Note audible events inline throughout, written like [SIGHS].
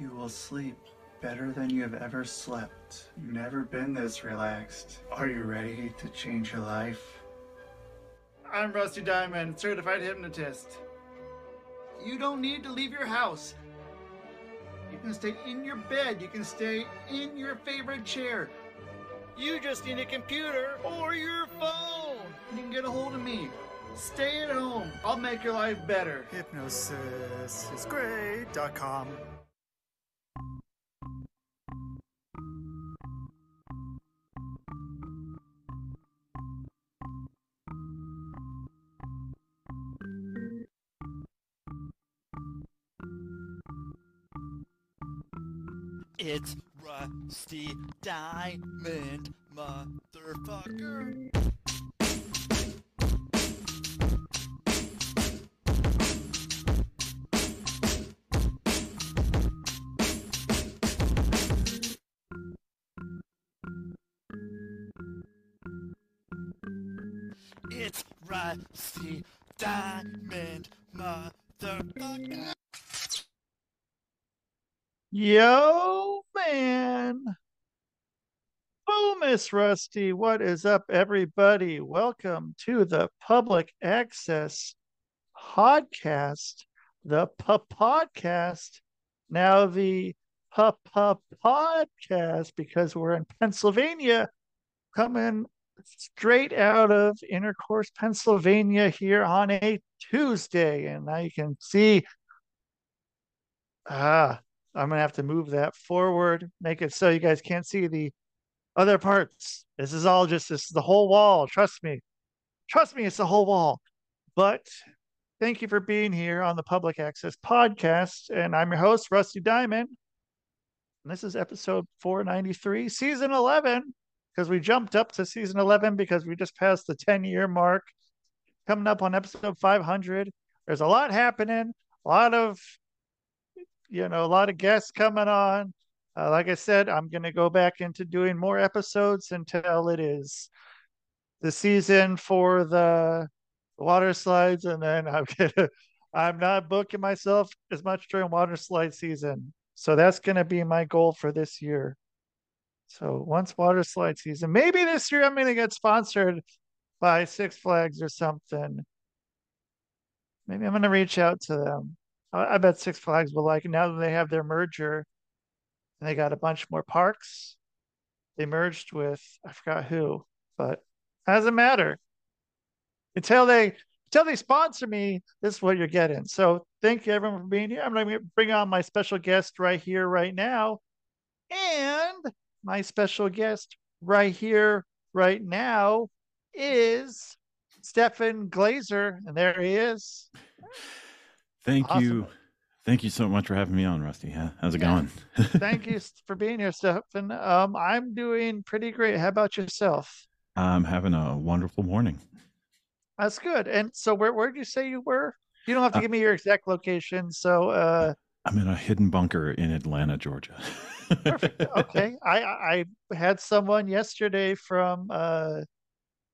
You will sleep better than you have ever slept. You've never been this relaxed. Are you ready to change your life? I'm Rusty Diamond, certified hypnotist. You don't need to leave your house. You can stay in your bed. You can stay in your favorite chair. You just need a computer or your phone. You can get a hold of me. Stay at home. I'll make your life better. Hypnosis It's Rusty Diamond, motherfucker. It's Rusty Diamond, motherfucker. Yo, man. Miss Rusty, what is up, everybody? Welcome to the Public Access Podcast, the Podcast, now the Podcast, because we're in Pennsylvania, coming straight out of Intercourse, Pennsylvania, here on a Tuesday. And now you can see, ah, I'm gonna have to move that forward, make it so you guys can't see the other parts. This is all just this is the whole wall. Trust me. Trust me, it's the whole wall. But thank you for being here on the Public Access Podcast. And I'm your host, Rusty Diamond. And this is episode 493, season 11, because we jumped up to season 11 because we just passed the 10 year mark. Coming up on episode 500. There's a lot happening, a lot of you know, a lot of guests coming on. Uh, like I said, I'm going to go back into doing more episodes until it is the season for the water slides, and then I'm [LAUGHS] gonna. I'm not booking myself as much during water slide season, so that's going to be my goal for this year. So once water slide season, maybe this year I'm going to get sponsored by Six Flags or something. Maybe I'm going to reach out to them. I, bet Six Flags will like it now that they have their merger and they got a bunch more parks. They merged with I forgot who, but doesn't matter. Until they until they sponsor me, this is what you're getting. So thank you everyone for being here. I'm going to bring on my special guest right here, right now, and my special guest right here, right now is Stefan Glazer, and there he is. Thank Awesome. you. Thank you so much for having me on, Rusty. How's it Yeah. going? [LAUGHS] Thank you for being here, Stefan. Um, I'm doing pretty great. How about yourself? I'm having a wonderful morning. That's good. And so, where where did you say you were? You don't have to Uh, give me your exact location. So, uh, I'm in a hidden bunker in Atlanta, Georgia. perfect. Okay. [LAUGHS] I I had someone yesterday from uh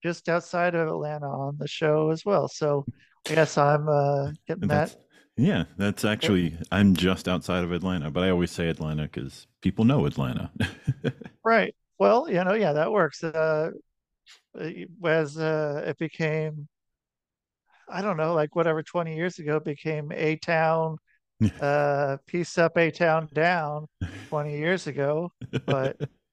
just outside of Atlanta on the show as well. So, I guess I'm uh getting that. Yeah, that's actually, I'm just outside of Atlanta, but I always say Atlanta because people know Atlanta. [LAUGHS] Right. Well, you know, yeah, that works. Uh, as uh, it became, I don't know, like whatever 20 years ago it became A Town, [LAUGHS] uh, Peace Up, A Town Down 20 years ago. But, [LAUGHS]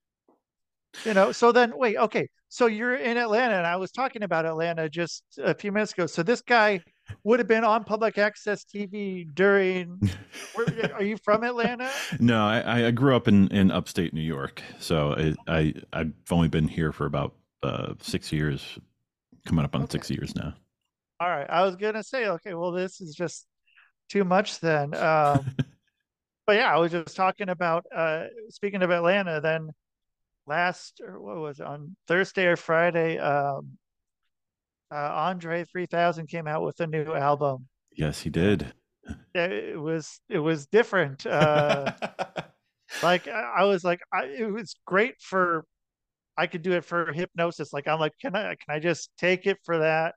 you know, so then wait, okay. So you're in Atlanta, and I was talking about Atlanta just a few minutes ago. So this guy would have been on public access TV during, [LAUGHS] where, are you from Atlanta? no, I, I grew up in, in upstate New York. So I, I, I've only been here for about uh, six years, coming up on Okay. six years now. All right. I was gonna say, okay, well, this is just too much then. Um, [LAUGHS] but yeah, I was just talking about uh speaking of Atlanta, then last or what was it, on Thursday or Friday, um uh Andre 3000 came out with a new album. yes, he did. It, was it was different. Uh [LAUGHS] like I, was like I, it was great for I could do it for hypnosis. Like I'm like, can I can I just take it for that?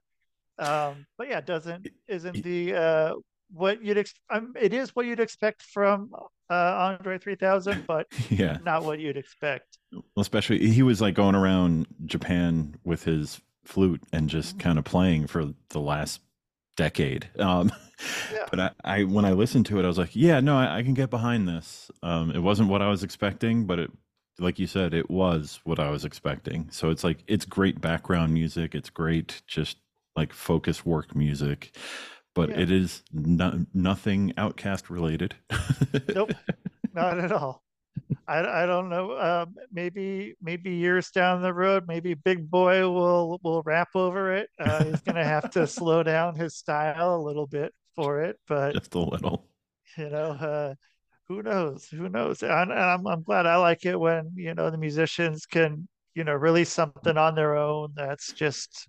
Um, but yeah, it doesn't isn't the uh what you'd ex- um, it is what you'd expect from uh, Andre 3000, but [LAUGHS] yeah, not what you'd expect. well, especially he was like going around Japan with his flute and just kind of playing for the last decade. Um, [LAUGHS] Yeah. But I, I, when I listened to it, I was like, yeah, no, I, I can get behind this. Um, it wasn't what I was expecting, but it, like you said, it was what I was expecting. So it's like it's great background music. It's great, just like focus work music. But Yeah. it is no, nothing OutKast related. [LAUGHS] Nope, not at all. I, I don't know. Um, maybe maybe years down the road, maybe Big Boi will will rap over it. Uh, he's gonna have to [LAUGHS] slow down his style a little bit for it, but just a little. you know, uh, who knows? Who knows? And, and I'm I'm glad I like it when you know the musicians can you know release something on their own that's just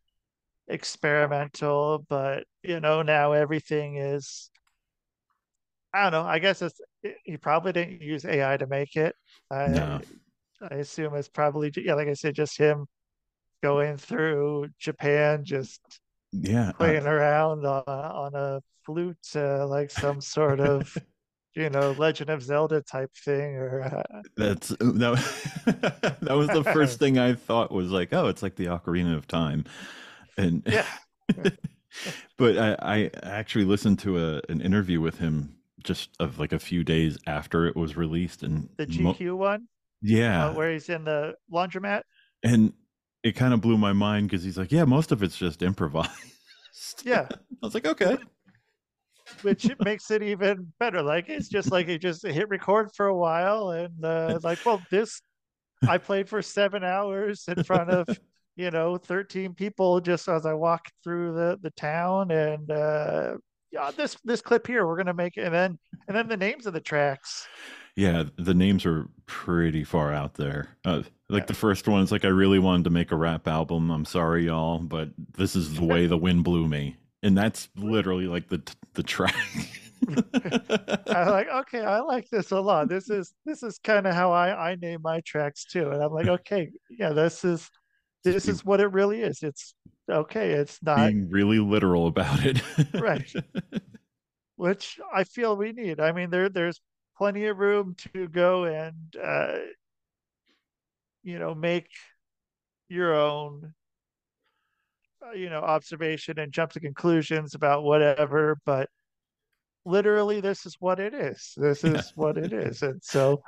experimental. But you know now everything is. I don't know. I guess it's he probably didn't use AI to make it. I No. I assume it's probably yeah, like I said, just him going through Japan, just Yeah. uh, playing around on, on a flute, uh, like some sort of, [LAUGHS] you know, Legend of Zelda type thing, or uh, That's that. [LAUGHS] that was the first [LAUGHS] thing I thought was like, oh, it's like the Ocarina of Time, and yeah, [LAUGHS] but I, I actually listened to a an interview with him just of like a few days after it was released, and the mo- GQ one, yeah, uh, where he's in the laundromat. and it kind of blew my mind because he's like, yeah, most of it's just improvised. Yeah, [LAUGHS] I was like, okay, which makes it even better. Like it's just like he just hit record for a while, and uh, [LAUGHS] like, well, this I played for seven hours in front of you know 13 people just as I walked through the the town, and uh, yeah, this this clip here we're gonna make, it, and then and then the names of the tracks. yeah, the names are pretty far out there. Uh, like Yeah. the first one is like, I really wanted to make a rap album. I'm sorry, y'all, but this is the way the wind blew me, and that's literally like the the track. [LAUGHS] I'm like, okay, I like this a lot. This is this is kind of how I I name my tracks too, and I'm like, [LAUGHS] okay, yeah, this is this is what it really is. It's okay. It's not Being really literal about it. Right. [LAUGHS] which I feel we need. I mean, there there's plenty of room to go and uh, you know make your own uh, you know observation and jump to conclusions about whatever, but literally this is what it is. This Yeah. is what it is, and so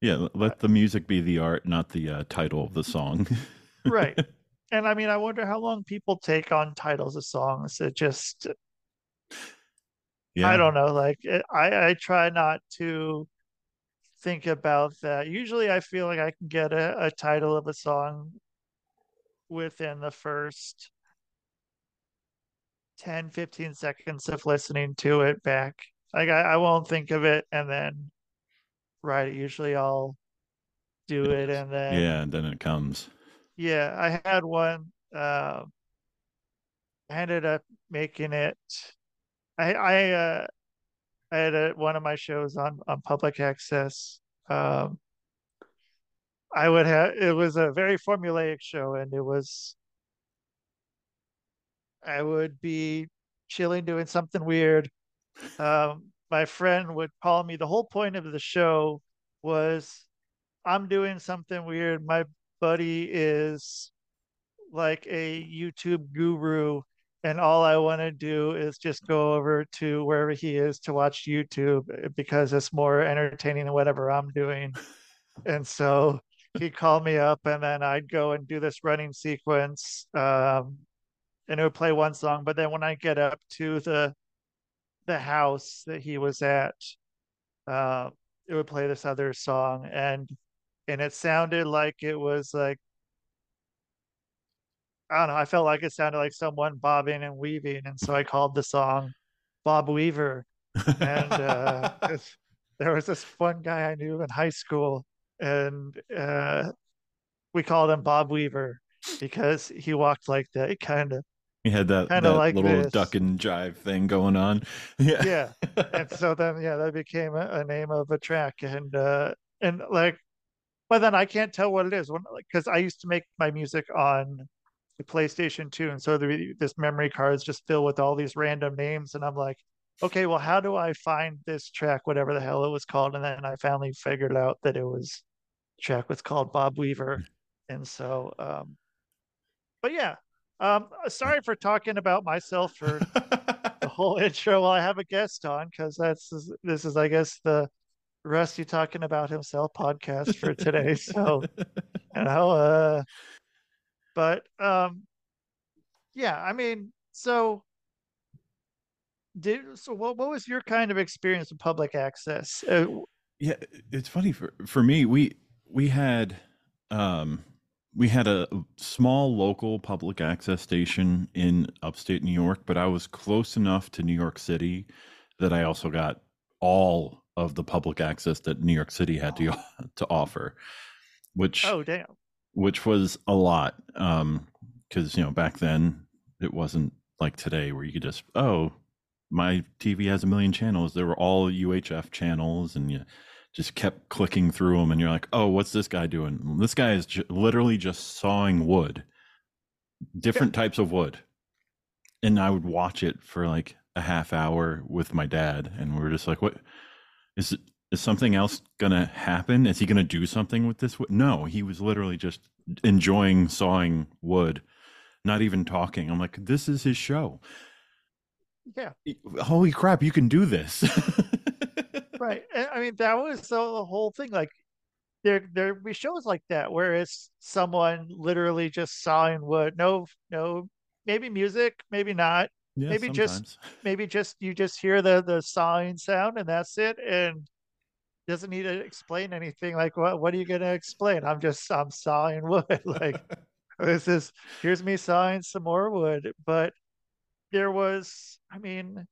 yeah, let the music be the art, not the uh, title of the song. [LAUGHS] right. [LAUGHS] And I mean, I wonder how long people take on titles of songs. It just yeah, I don't know. Like eh, I, I try not to think about that. Usually, I feel like I can get a, a title of a song within the first 10, 15 seconds of listening to it back. Like I, I won't think of it and then write it. Usually, I'll do it and then yeah, and then it comes. Yeah, I had one. Uh, I ended up making it. I I uh, I had a, one of my shows on on public access. Um, I would have. It was a very formulaic show, and it was. I would be chilling, doing something weird. Um, my friend would call me. The whole point of the show was, I'm doing something weird. My buddy is like a YouTube guru, and all I want to do is just go over to wherever he is to watch YouTube eh, because it's more entertaining than whatever I'm doing. [LAUGHS] And so he'd call me up, and then I'd go and do this running sequence, um, and it would play one song. But then when I get up to the the house that he was at, uh, it would play this other song, and and it sounded like it was like I don't know. I felt like it sounded like someone bobbing and weaving, and so I called the song "Bob Weaver." And uh, [LAUGHS] there was this one guy I knew in high school, and uh, we called him Bob Weaver because he walked like that, kind of. he had that, kinda that like little this. duck and jive thing going on. [LAUGHS] Yeah, Yeah, and so then yeah, that became a, a name of a track, and uh, and like, but then I can't tell what it is when like because I used to make my music on the PlayStation 2, and so the, this memory card is just filled with all these random names, and I'm like, okay, well, how do I find this track, whatever the hell it was called? And then I finally figured out that it was track was called Bob Weaver. And so, um, but yeah, um, sorry for talking about myself for [LAUGHS] the whole intro while I have a guest on, because that's this is, I guess, the Rusty talking about himself podcast for today. [LAUGHS] So, you know, uh, but um, yeah, I mean, so did so what, what was your kind of experience with public access uh, yeah it's funny for for me we we had um we had a small local public access station in upstate new york but i was close enough to new york city that i also got all of the public access that new york city had to [LAUGHS] to offer which oh damn which was a lot um because you know back then it wasn't like today where you could just oh my TV has a million channels. They were all UHF channels, and you just kept clicking through them, and you're like, "Oh, what's this guy doing? This guy is j- literally just sawing wood, different types of wood." And I would watch it for like a half hour with my dad, and we were just like, "What is is something else gonna happen? Is he gonna do something with this? No, he was literally just enjoying sawing wood, not even talking. I'm like, "This is his show." yeah holy crap you can do this [LAUGHS] right i mean that was the, the whole thing like there there be shows like that where it's someone literally just sawing wood no no maybe music maybe not yeah, maybe sometimes. just [LAUGHS] maybe just you just hear the the sawing sound and that's it and doesn't need to explain anything like what what are you going to explain i'm just i'm sawing wood [LAUGHS] like [LAUGHS] this is here's me sawing some more wood but there was, I mean,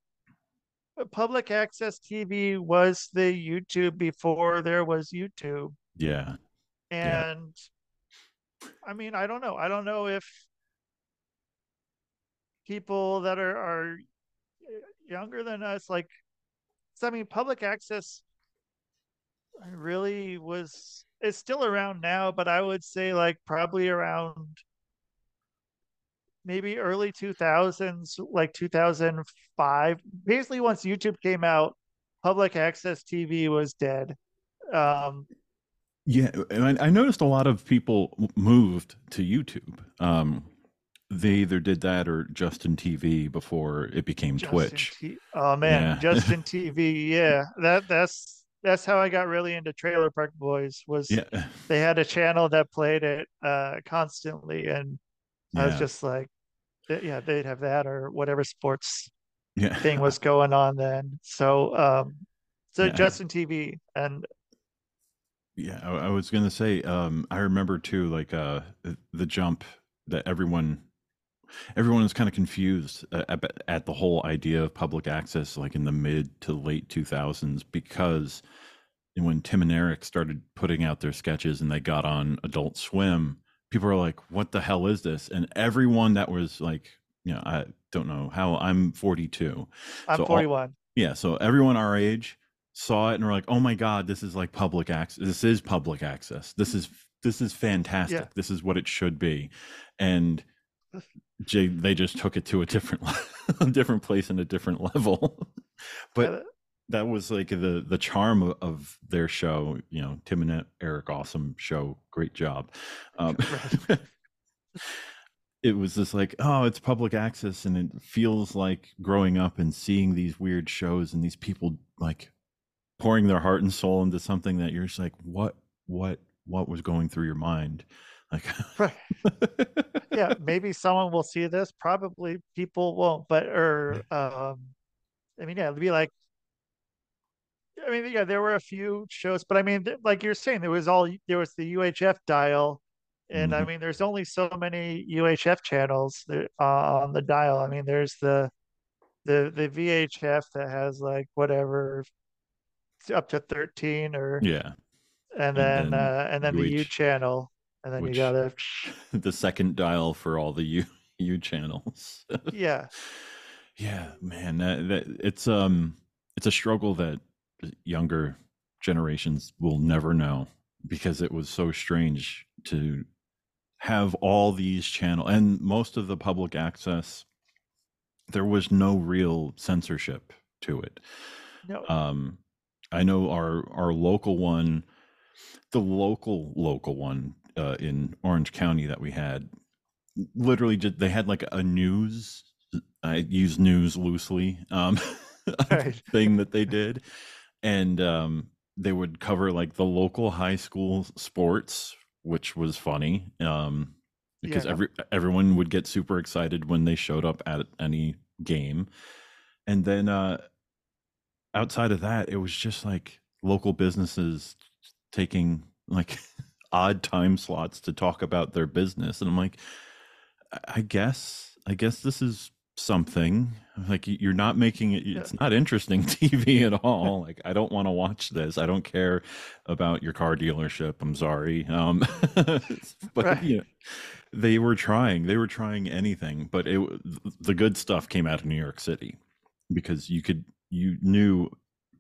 uh, public access TV was the YouTube before there was YouTube. Yeah. And yeah. I mean, I don't know. I don't know if people that are, are younger than us, like, I mean, public access really was, it's still around now, but I would say like probably around maybe early 2000s, like 2005. Basically, once YouTube came out, public access TV was dead. Um, yeah, I noticed a lot of people moved to YouTube. Um, they either did that or Justin TV before it became Justin Twitch. T- oh man, yeah. Justin [LAUGHS] TV, yeah, that that's that's how I got really into Trailer Park Boys. Was yeah. they had a channel that played it uh, constantly, and yeah. I was just like, yeah, they'd have that or whatever sports thing was [LAUGHS] going on then. So, um, so. Justin TV and yeah, I, I was gonna say, um, I remember too, like uh, the jump that everyone everyone was kind of confused uh, at, at, the whole idea of public access like in the mid to late 2000s because when tim and eric started putting out their sketches and they got on adult swim people are like, what the hell is this? And everyone that was like, you know, I don't know how I'm 42. I'm so 41. All, yeah. So everyone our age saw it and were like, oh my God, this is like public access. This is public access. This is, this is fantastic. Yeah. This is what it should be. And they just took it to a different, [LAUGHS] a different place and a different level. [LAUGHS] but that was like the the charm of, of, their show you know tim and eric awesome show great job. Um, [LAUGHS] it was just like oh it's public access and it feels like growing up and seeing these weird shows and these people like pouring their heart and soul into something that you're just like what what what was going through your mind like [LAUGHS] right. yeah maybe someone will see this probably people won't but or um i mean yeah it'd be like I mean, yeah, there were a few shows, but I mean, like you're saying, there was all there was the UHF dial, and mm-hmm. I mean, there's only so many UHF channels uh, on the dial. I mean, there's the the the VHF that has like whatever up to 13 or yeah, and then and then, uh, and then UH, the U channel, and then you got the [LAUGHS] the second dial for all the [LAUGHS] U U channels. yeah, [LAUGHS] yeah, man, that, that it's um it's a struggle that younger generations will never know because it was so strange to have all these channels and most of the public access there was no real censorship to it. No. Um, I know our our local one, the local local one uh, in Orange County that we had, literally just they had like a news. I use news loosely. Um, [LAUGHS] Right. [LAUGHS] thing that they did, and um, they would cover like the local high school sports, which was funny. Um, because Yeah. every everyone would get super excited when they showed up at any game, and then uh, outside of that, it was just like local businesses taking like [LAUGHS] odd time slots to talk about their business, and I'm like, I- guess, I guess this is something. Like you're not making it it's not interesting [LAUGHS] tv at all. Like i don't want to watch this. I don't care about your car dealership. I'm sorry. Um [LAUGHS] but Right. you know they were trying they were trying anything but it the good stuff came out of new york city because you could you knew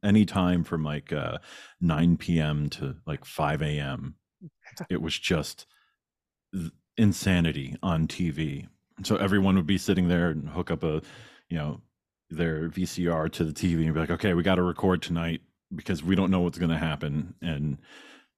any time from like uh 9 p.m to like 5 a.m it was just insanity on tv so everyone would be sitting there and hook up a you know their vcr to the tv and be like okay we got to record tonight because we don't know what's going to happen. And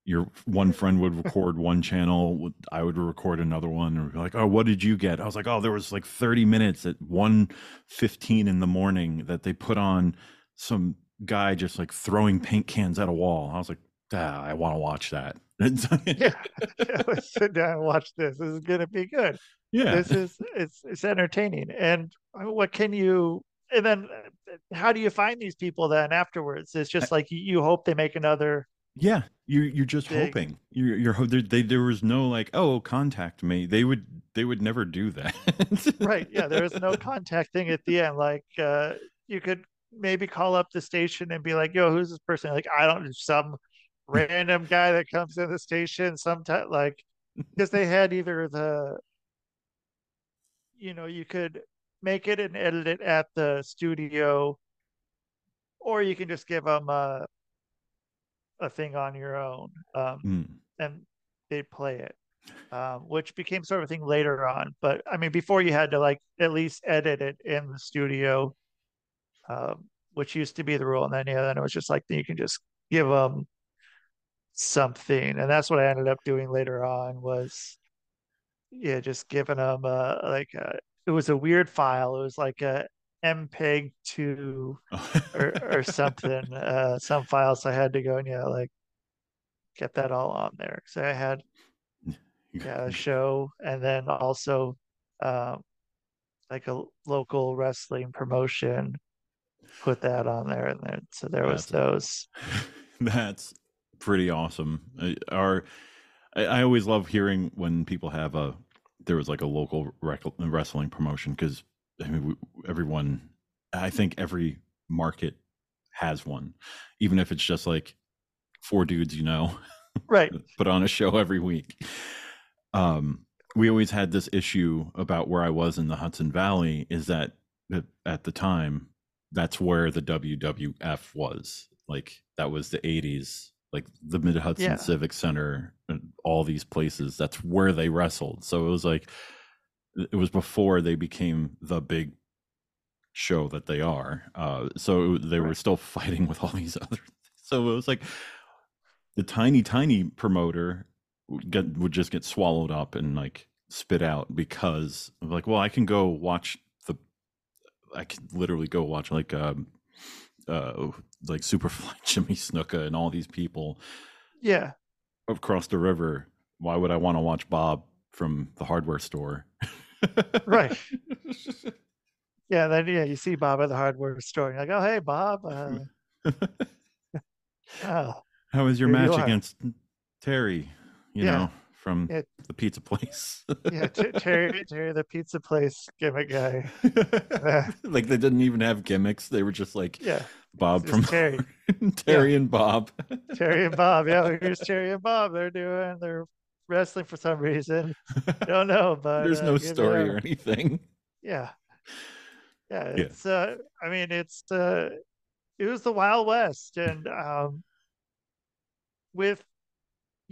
your one friend would record one channel i would record another one and be like oh what did you get? I was like oh there was like 30 minutes at 1.15 in the morning that they put on some guy just like throwing paint cans at a wall. I was like ah, i want to watch that [LAUGHS] yeah. [LAUGHS] Let's sit down and watch this. This is gonna be good. yeah This is it's it's entertaining. And uh, what can you and then uh, how do you find these people then afterwards? It's just like you, hope they make another Yeah, you you're just Big. hoping. You're you're there, they, there was no like oh contact me. They would they would never do that. right yeah there [LAUGHS] was no contact thing at the end like uh you could maybe call up the station and be like yo who's this person like i don't some random guy that comes in the station sometime like because they had either the you know you could make it and edit it at the studio or you can just give them a a thing on your own um Mm, and they play it, um, which became sort of a thing later on. But I mean, before you had to like at least edit it in the studio, um, which used to be the rule. And then yeah, then it was just like you can just give them something, and that's what I ended up doing later on was yeah, just giving them uh, like a, it was a weird file. It was like a MPEG two or or [LAUGHS] something, uh, some files I had to go and yeah, like get that all on there. So I had [LAUGHS] yeah a show and then also um like a local wrestling promotion put that on there and then so there was those [LAUGHS] That's pretty awesome. Our I, I always love hearing when people have a there was like a local rec- wrestling promotion because I mean we, everyone I think every market has one, even if it's just like four dudes you know right [LAUGHS] put on a show every week. Um, we always had this issue about where I was in the Hudson Valley is that at- at the time that's where the WWF was. Like that was the 80s, like the Mid Hudson Yeah. Civic Center and all these places. That's where they wrestled. So it was like it was before they became the big show that they are. Uh, so they were still [LAUGHS] fighting with all these other. So it was like the tiny, tiny promoter would get would just get swallowed up and like spit out because of like, well, I can go watch the, I can literally go watch like um, uh, like Superfly [LAUGHS] Jimmy Snuka and all these people yeah across the river. Why would I want to watch Bob from the hardware store? [LAUGHS] Right. yeah then yeah you see bob at the hardware store and you're like oh hey bob uh, [LAUGHS] oh How was your Here you match against Terry? You Yeah. know, from Yeah. the pizza place. yeah terry terry the pizza place gimmick guy [LAUGHS] like they didn't even have gimmicks. They were just like yeah Bob from Terry. [LAUGHS] Terry and Bob. terry and bob yeah here's [LAUGHS] terry and bob they're doing they're wrestling for some reason don't know but There's uh, no story or anything. yeah yeah Yeah. it's uh i mean it's uh it was the wild west and um with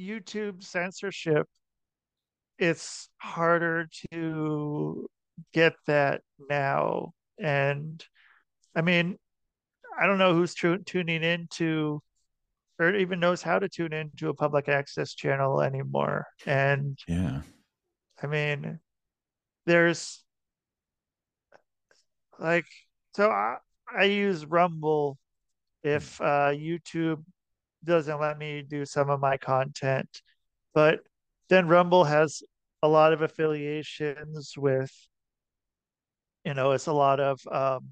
youtube censorship it's harder to get that now and i mean I don't know who's tuning into or even knows how to tune into a public access channel anymore. And Yeah. I mean, there's like so I I use Rumble if uh YouTube doesn't let me do some of my content. But then Rumble has a lot of affiliations with you know, it's a lot of um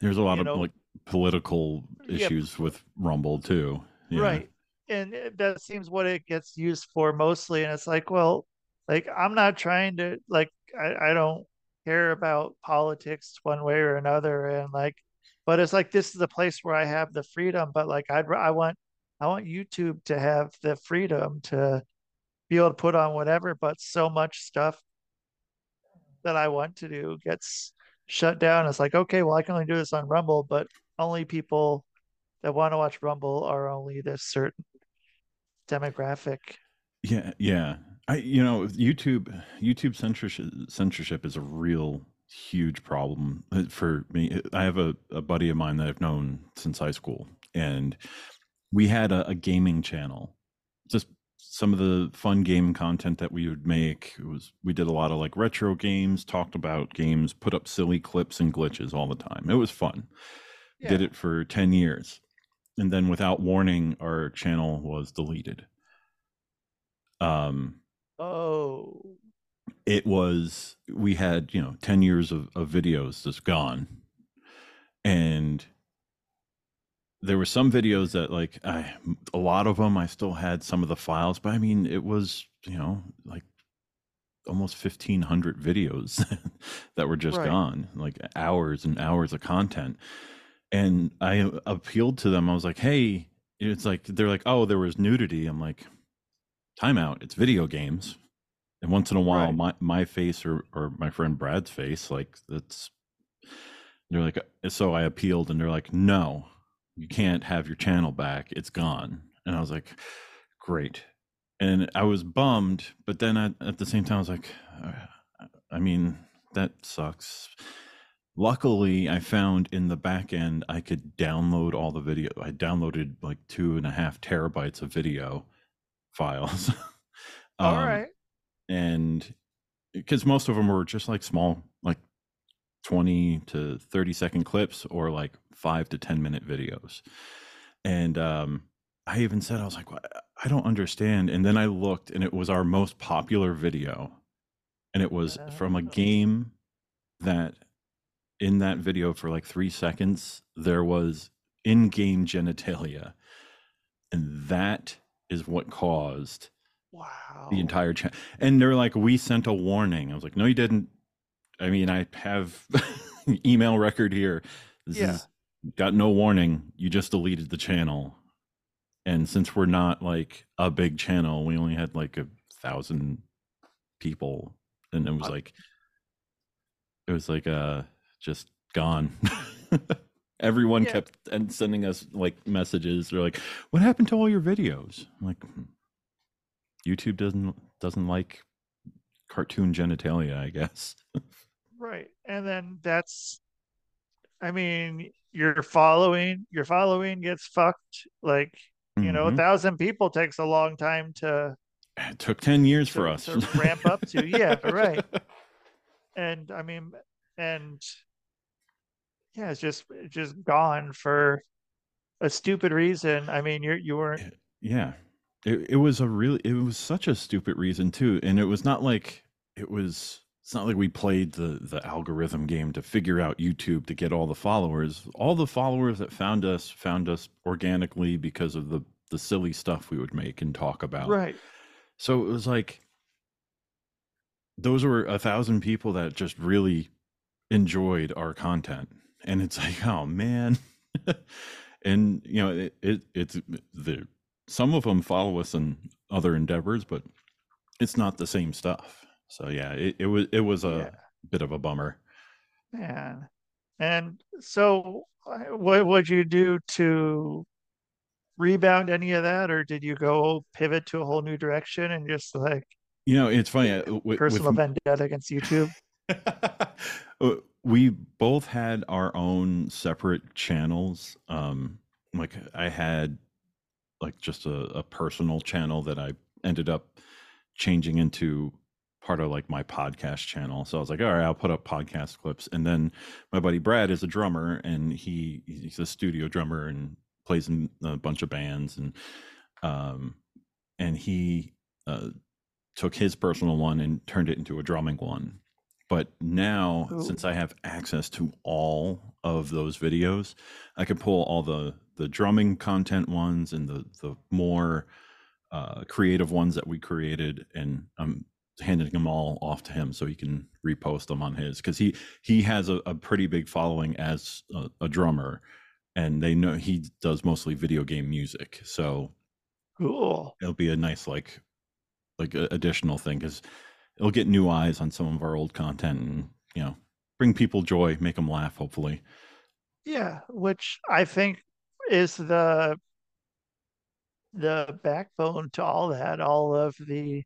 There's a lot of know- like political Yeah. issues with Rumble too. Yeah. Right. And that seems what it gets used for mostly. And it's like, well, like I'm not trying to like I, I don't care about politics one way or another. And like, but it's like this is a place where I have the freedom, but like I'd I want I want YouTube to have the freedom to be able to put on whatever, but so much stuff that I want to do gets shut down. It's like, okay, well, I can only do this on Rumble, but only people that want to watch Rumble are only this certain demographic. Yeah, yeah. I you know YouTube YouTube censorship censorship is a real huge problem uh, for me. I have a, a buddy of mine that I've known since high school, and we had a, a gaming channel. Just some of the fun game content that we would make it was we did a lot of like retro games, talked about games, put up silly clips and glitches all the time. It was fun. Did it for ten years, and then without warning, our channel was deleted. Um, Oh, it was we had you know 10 years of, of videos just gone and there were some videos that like i a lot of them i still had some of the files but i mean it was you know like almost 1500 videos [LAUGHS] that were just Right. gone like hours and hours of content. And i appealed to them. I was like hey it's like they're like oh there was nudity. I'm like timeout it's video games. And once in a while Right. my my face or or my friend brad's face like that's they're like uh, so i appealed and they're like no you can't have your channel back it's gone. And i was like great. And i was bummed but then at, at the same time i was like i mean that sucks. Luckily i found in the back end i could download all the video i downloaded like two and a half terabytes of video files. [LAUGHS] All Um, right. and because most of them were just like small 20 to 30 second clips or like 5 to 10 minute videos and um i even said i was like "Wha- i don't understand and then i looked and it was our most popular video and it was from a game that in that video for like 3 seconds there was in-game genitalia and that is what caused Wow. the entire channel. And they're like, we sent a warning. I was like, no, you didn't. I mean, I have [LAUGHS] email record here. This Yeah. is got no warning. You just deleted the channel. And since we're not like a big channel, we only had like a thousand people. And it was Uh, like, it was like, uh, just gone. [LAUGHS] Everyone Yeah. kept and sending us like messages. They're like, "What happened to all your videos?" I'm like, "Hmm, YouTube doesn't doesn't like cartoon genitalia, I guess. [LAUGHS] Right. And then that's I mean, your following your following gets fucked. Like, you know, a Mhm. thousand people takes a long time to it took ten years for us to [LAUGHS] ramp up to. Yeah, right. [LAUGHS] and I mean and yeah, it's just just gone for a stupid reason. I mean, you're you weren't Yeah, it it was a really it was such a stupid reason too, and it was not like it was. It's not like we played the the algorithm game to figure out YouTube to get all the followers. All the followers that found us found us organically because of the the silly stuff we would make and talk about. right. So it was like those were a thousand people that just really enjoyed our content, and it's [LAUGHS] like, oh man, [LAUGHS] and you know, it, it it's the some of them follow us in other endeavors, but it's not the same stuff. So yeah, it, it was it was a Yeah. bit of a bummer. Man. And so uh, what would you do to rebound any of that or did you go pivot to a whole new direction and just like You know, it's funny uh, with, with personal vendetta against YouTube? [LAUGHS] Uh, we both had our own separate channels. Um, like I had like just a, a personal channel that I ended up changing into part of like my podcast channel. So I was like, all right, I'll put up podcast clips. And then my buddy Brad is a drummer and he he's a studio drummer and plays in a bunch of bands and um and he uh took his personal one and turned it into a drumming one. But now Cool. since I have access to all of those videos, I can pull all the the drumming content ones and the the more uh, creative ones that we created, and I'm handing them all off to him so he can repost them on his because he he has a, a pretty big following as a, a drummer, and they know he does mostly video game music, so Cool. it'll be a nice like like a, additional thing because it'll get new eyes on some of our old content and you know bring people joy, make them laugh, hopefully. Yeah, which I think is the the backbone to all that, all of the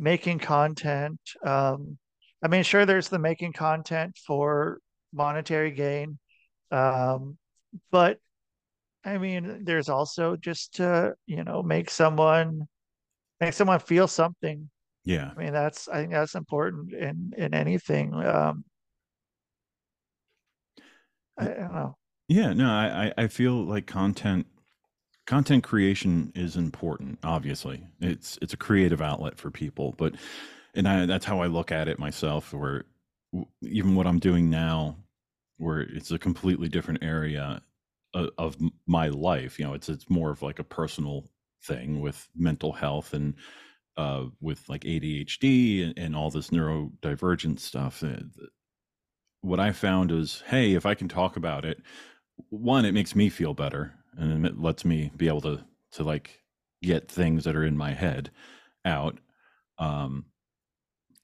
making content. Um, I mean, sure, there's the making content for monetary gain, um, but I mean, there's also just to, you know, make someone make someone feel something. Yeah. I mean, that's I think that's important in in anything. Um, I, I don't know. Yeah, no, I, I I feel like content content creation is important, obviously. It's it's a creative outlet for people, but and I that's how I look at it myself where even what I'm doing now where it's a completely different area of, of my life, you know, it's it's more of like a personal thing with mental health and uh with like ADHD and, and all this neurodivergent stuff. uh, What I found is, hey, if I can talk about it, one it makes me feel better and it lets me be able to to like get things that are in my head out. Um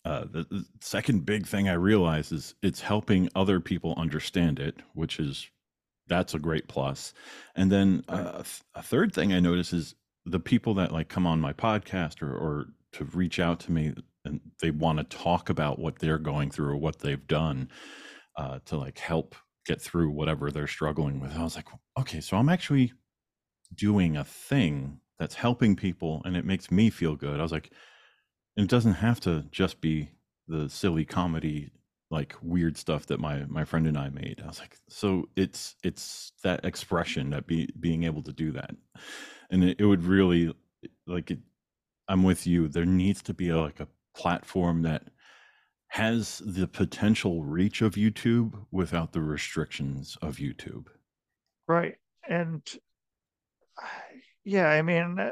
uh the, the second big thing i realize is it's helping other people understand it which is that's a great plus. And then uh, th- a third thing i notice is the people that like come on my podcast or or to reach out to me and they want to talk about what they're going through or what they've done uh, to like help get through whatever they're struggling with. I was like, okay, so I'm actually doing a thing that's helping people and it makes me feel good. I was like, and it doesn't have to just be the silly comedy like weird stuff that my my friend and I made. I was like, so it's it's that expression that be being able to do that. And it, it would really like it, I'm with you. There needs to be a, like a platform that has the potential reach of YouTube without the restrictions of YouTube. Right. And yeah, I mean, uh,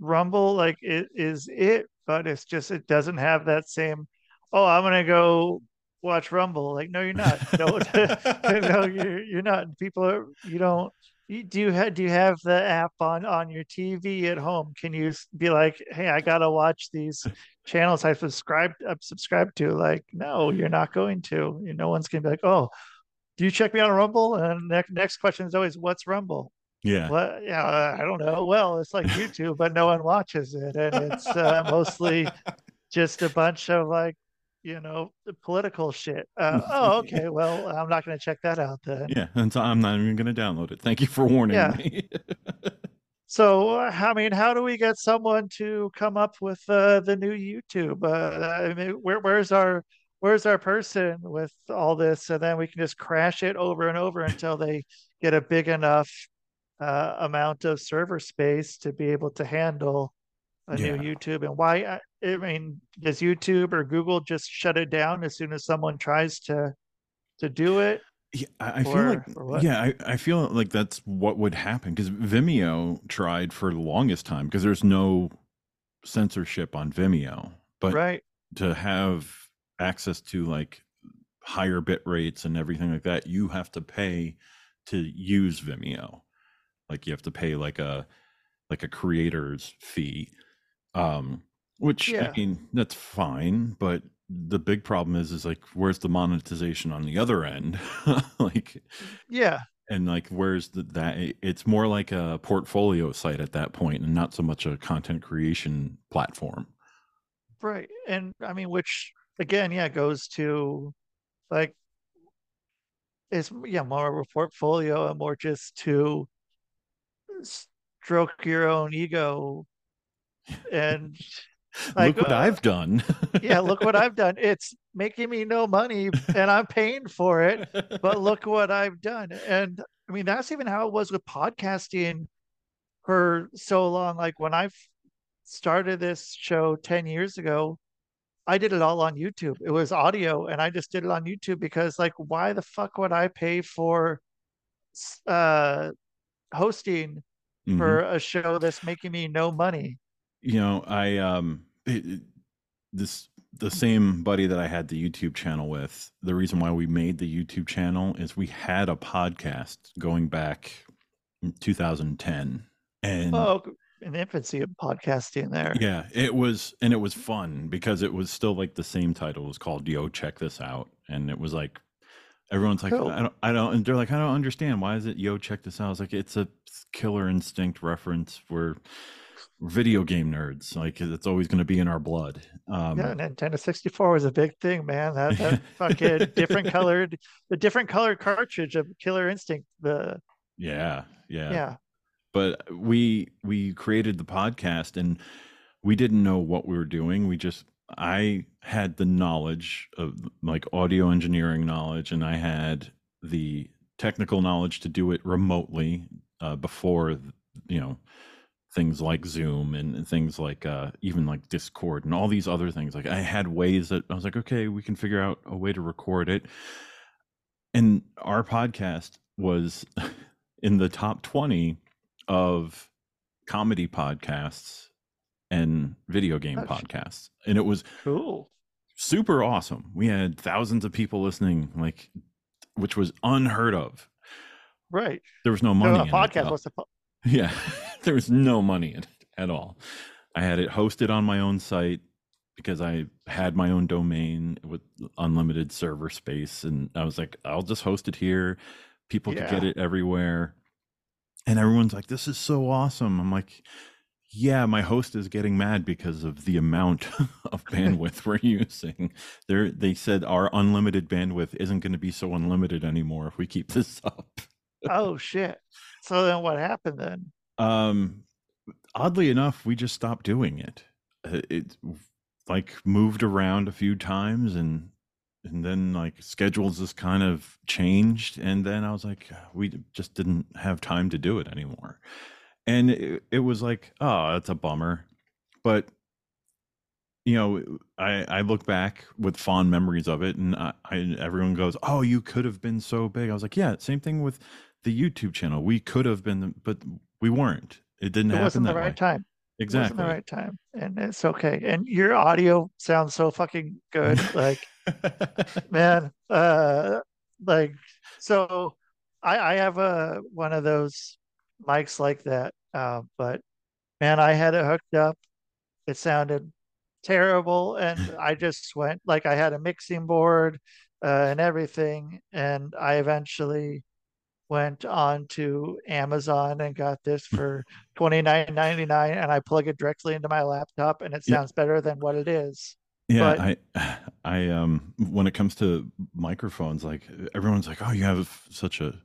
Rumble like it is it, but it's just it doesn't have that same, oh, I'm gonna go watch Rumble. Like, no, you're not. [LAUGHS] No, you're not. People are you don't do you have do you have the app on on your TV at home? Can you be like, hey, I gotta watch these channels I subscribed I've subscribed to? Like, no, you're not going to. You no one's gonna be like, oh, do you check me on Rumble? And next next question is always, what's Rumble? Yeah. Well, yeah, uh, I don't know. Well, it's like [LAUGHS] YouTube, but no one watches it, and it's uh, mostly [LAUGHS] just a bunch of like, you know, the political shit. Uh, [LAUGHS] oh, okay. Well, I'm not going to check that out then. Yeah. And so I'm not even going to download it. Thank you for warning Yeah. me. [LAUGHS] So, uh, I mean, how do we get someone to come up with uh, the new YouTube? Uh, I mean, where, where's our where's our person with all this? And then we can just crash it over and over until they get a big enough uh, amount of server space to be able to handle a Yeah. new YouTube. And why? I, I mean, does YouTube or Google just shut it down as soon as someone tries to to do it? Yeah, I, I feel Or- like or yeah, I, I feel like that's what would happen because Vimeo tried for the longest time because there's no censorship on Vimeo, but right. to have access to like higher bit rates and everything like that, you have to pay to use Vimeo. Like you have to pay like a like a creator's fee. Um which Yeah. I mean that's fine, but the big problem is is like where's the monetization on the other end? [LAUGHS] like Yeah. and like where's the, that it's more like a portfolio site at that point and not so much a content creation platform. Right. And I mean, which again, yeah, goes to like it's yeah more of a portfolio and more just to stroke your own ego and like Look what uh, I've done. [LAUGHS] yeah look what i've done. It's making me no money and i'm paying for it but [LAUGHS] look what i've done. And i mean that's even how it was with podcasting for so long. Like when i started this show 10 years ago i did it all on youtube. It was audio and i just did it on youtube because like why the fuck would i pay for uh hosting Mhm. for a show that's making me no money you know i um it, this the same buddy that i had the youtube channel with the reason why we made the youtube channel is we had a podcast going back in 2010 and oh an infancy of podcasting there. Yeah it was and it was fun because it was still like the same title. It was called yo check this out and it was like everyone's like Cool. i don't i don't and they're like i don't understand. Why is it yo check this out? I was like it's a killer instinct reference for video game nerds like it's always going to be in our blood um Yeah, Nintendo 64 was a big thing, man. That, that [LAUGHS] fucking different colored, the different colored cartridge of Killer Instinct. The yeah yeah yeah, but we we created the podcast and we didn't know what we were doing we just i had the knowledge of like audio engineering knowledge and i had the technical knowledge to do it remotely uh, before you know things like zoom and, and things like uh, even like discord and all these other things like i had ways that i was like okay we can figure out a way to record it. And our podcast was [LAUGHS] in the top 20 of comedy podcasts and video game sh- podcasts and it was cool. super awesome. We had thousands of people listening like which was unheard of. Right. there was no money in podcast was the [LAUGHS] yeah there was no money in it at all. I had it hosted on my own site because i had my own domain with unlimited server space and i was like i'll just host it here. People could get it everywhere. And everyone's like this is so awesome. I'm like yeah my host is getting mad because of the amount [LAUGHS] of [LAUGHS] bandwidth we're using. They they said our unlimited bandwidth isn't going to be so unlimited anymore if we keep this [LAUGHS] up. Oh shit. So then what happened then? Um, oddly enough, we just stopped doing it. Uh, It like moved around a few times, and and then like schedules just kind of changed, and then I was like, we just didn't have time to do it anymore, and it, it was like, oh, that's a bummer, but you know, I I look back with fond memories of it, and I, I everyone goes, "Oh, you could have been so big." I was like, "Yeah, same thing with the YouTube channel. We could have been, but we weren't. It didn't It happen wasn't that the right way." time. It Exactly. wasn't the right time, and it's okay. And your audio sounds so fucking good. [LAUGHS] Like man uh like so i i have a one of those mics like that uh, but man i had it hooked up it sounded terrible and [LAUGHS] i just went like i had a mixing board uh, and everything and i eventually went on to amazon and got this for 29.99 and i plug it directly into my laptop and it Yeah. sounds better than what it is yeah, but- I, [SIGHS] I, um, when it comes to microphones, like everyone's like, "Oh, you have such a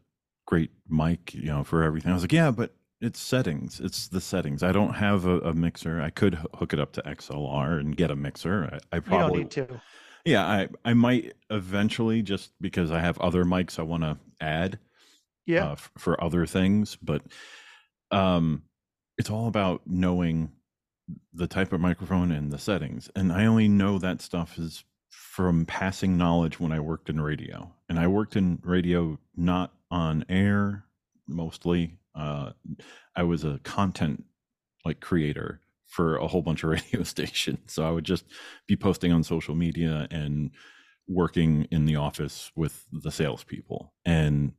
great mic, you know, for everything." I was like, "Yeah, but it's settings. It's the settings. I don't have a, a mixer. I could hook it up to XLR and get a mixer. I, I probably need to Yeah, I I might eventually just because I have other mics I want to add yeah uh, f- for other things, but um it's all about knowing the type of microphone and the settings. And I only know that stuff is from passing knowledge when I worked in radio. And I worked in radio not on air mostly. Uh I was a content like creator for a whole bunch of [LAUGHS] radio stations. So I would just be posting on social media and working in the office with the salespeople. And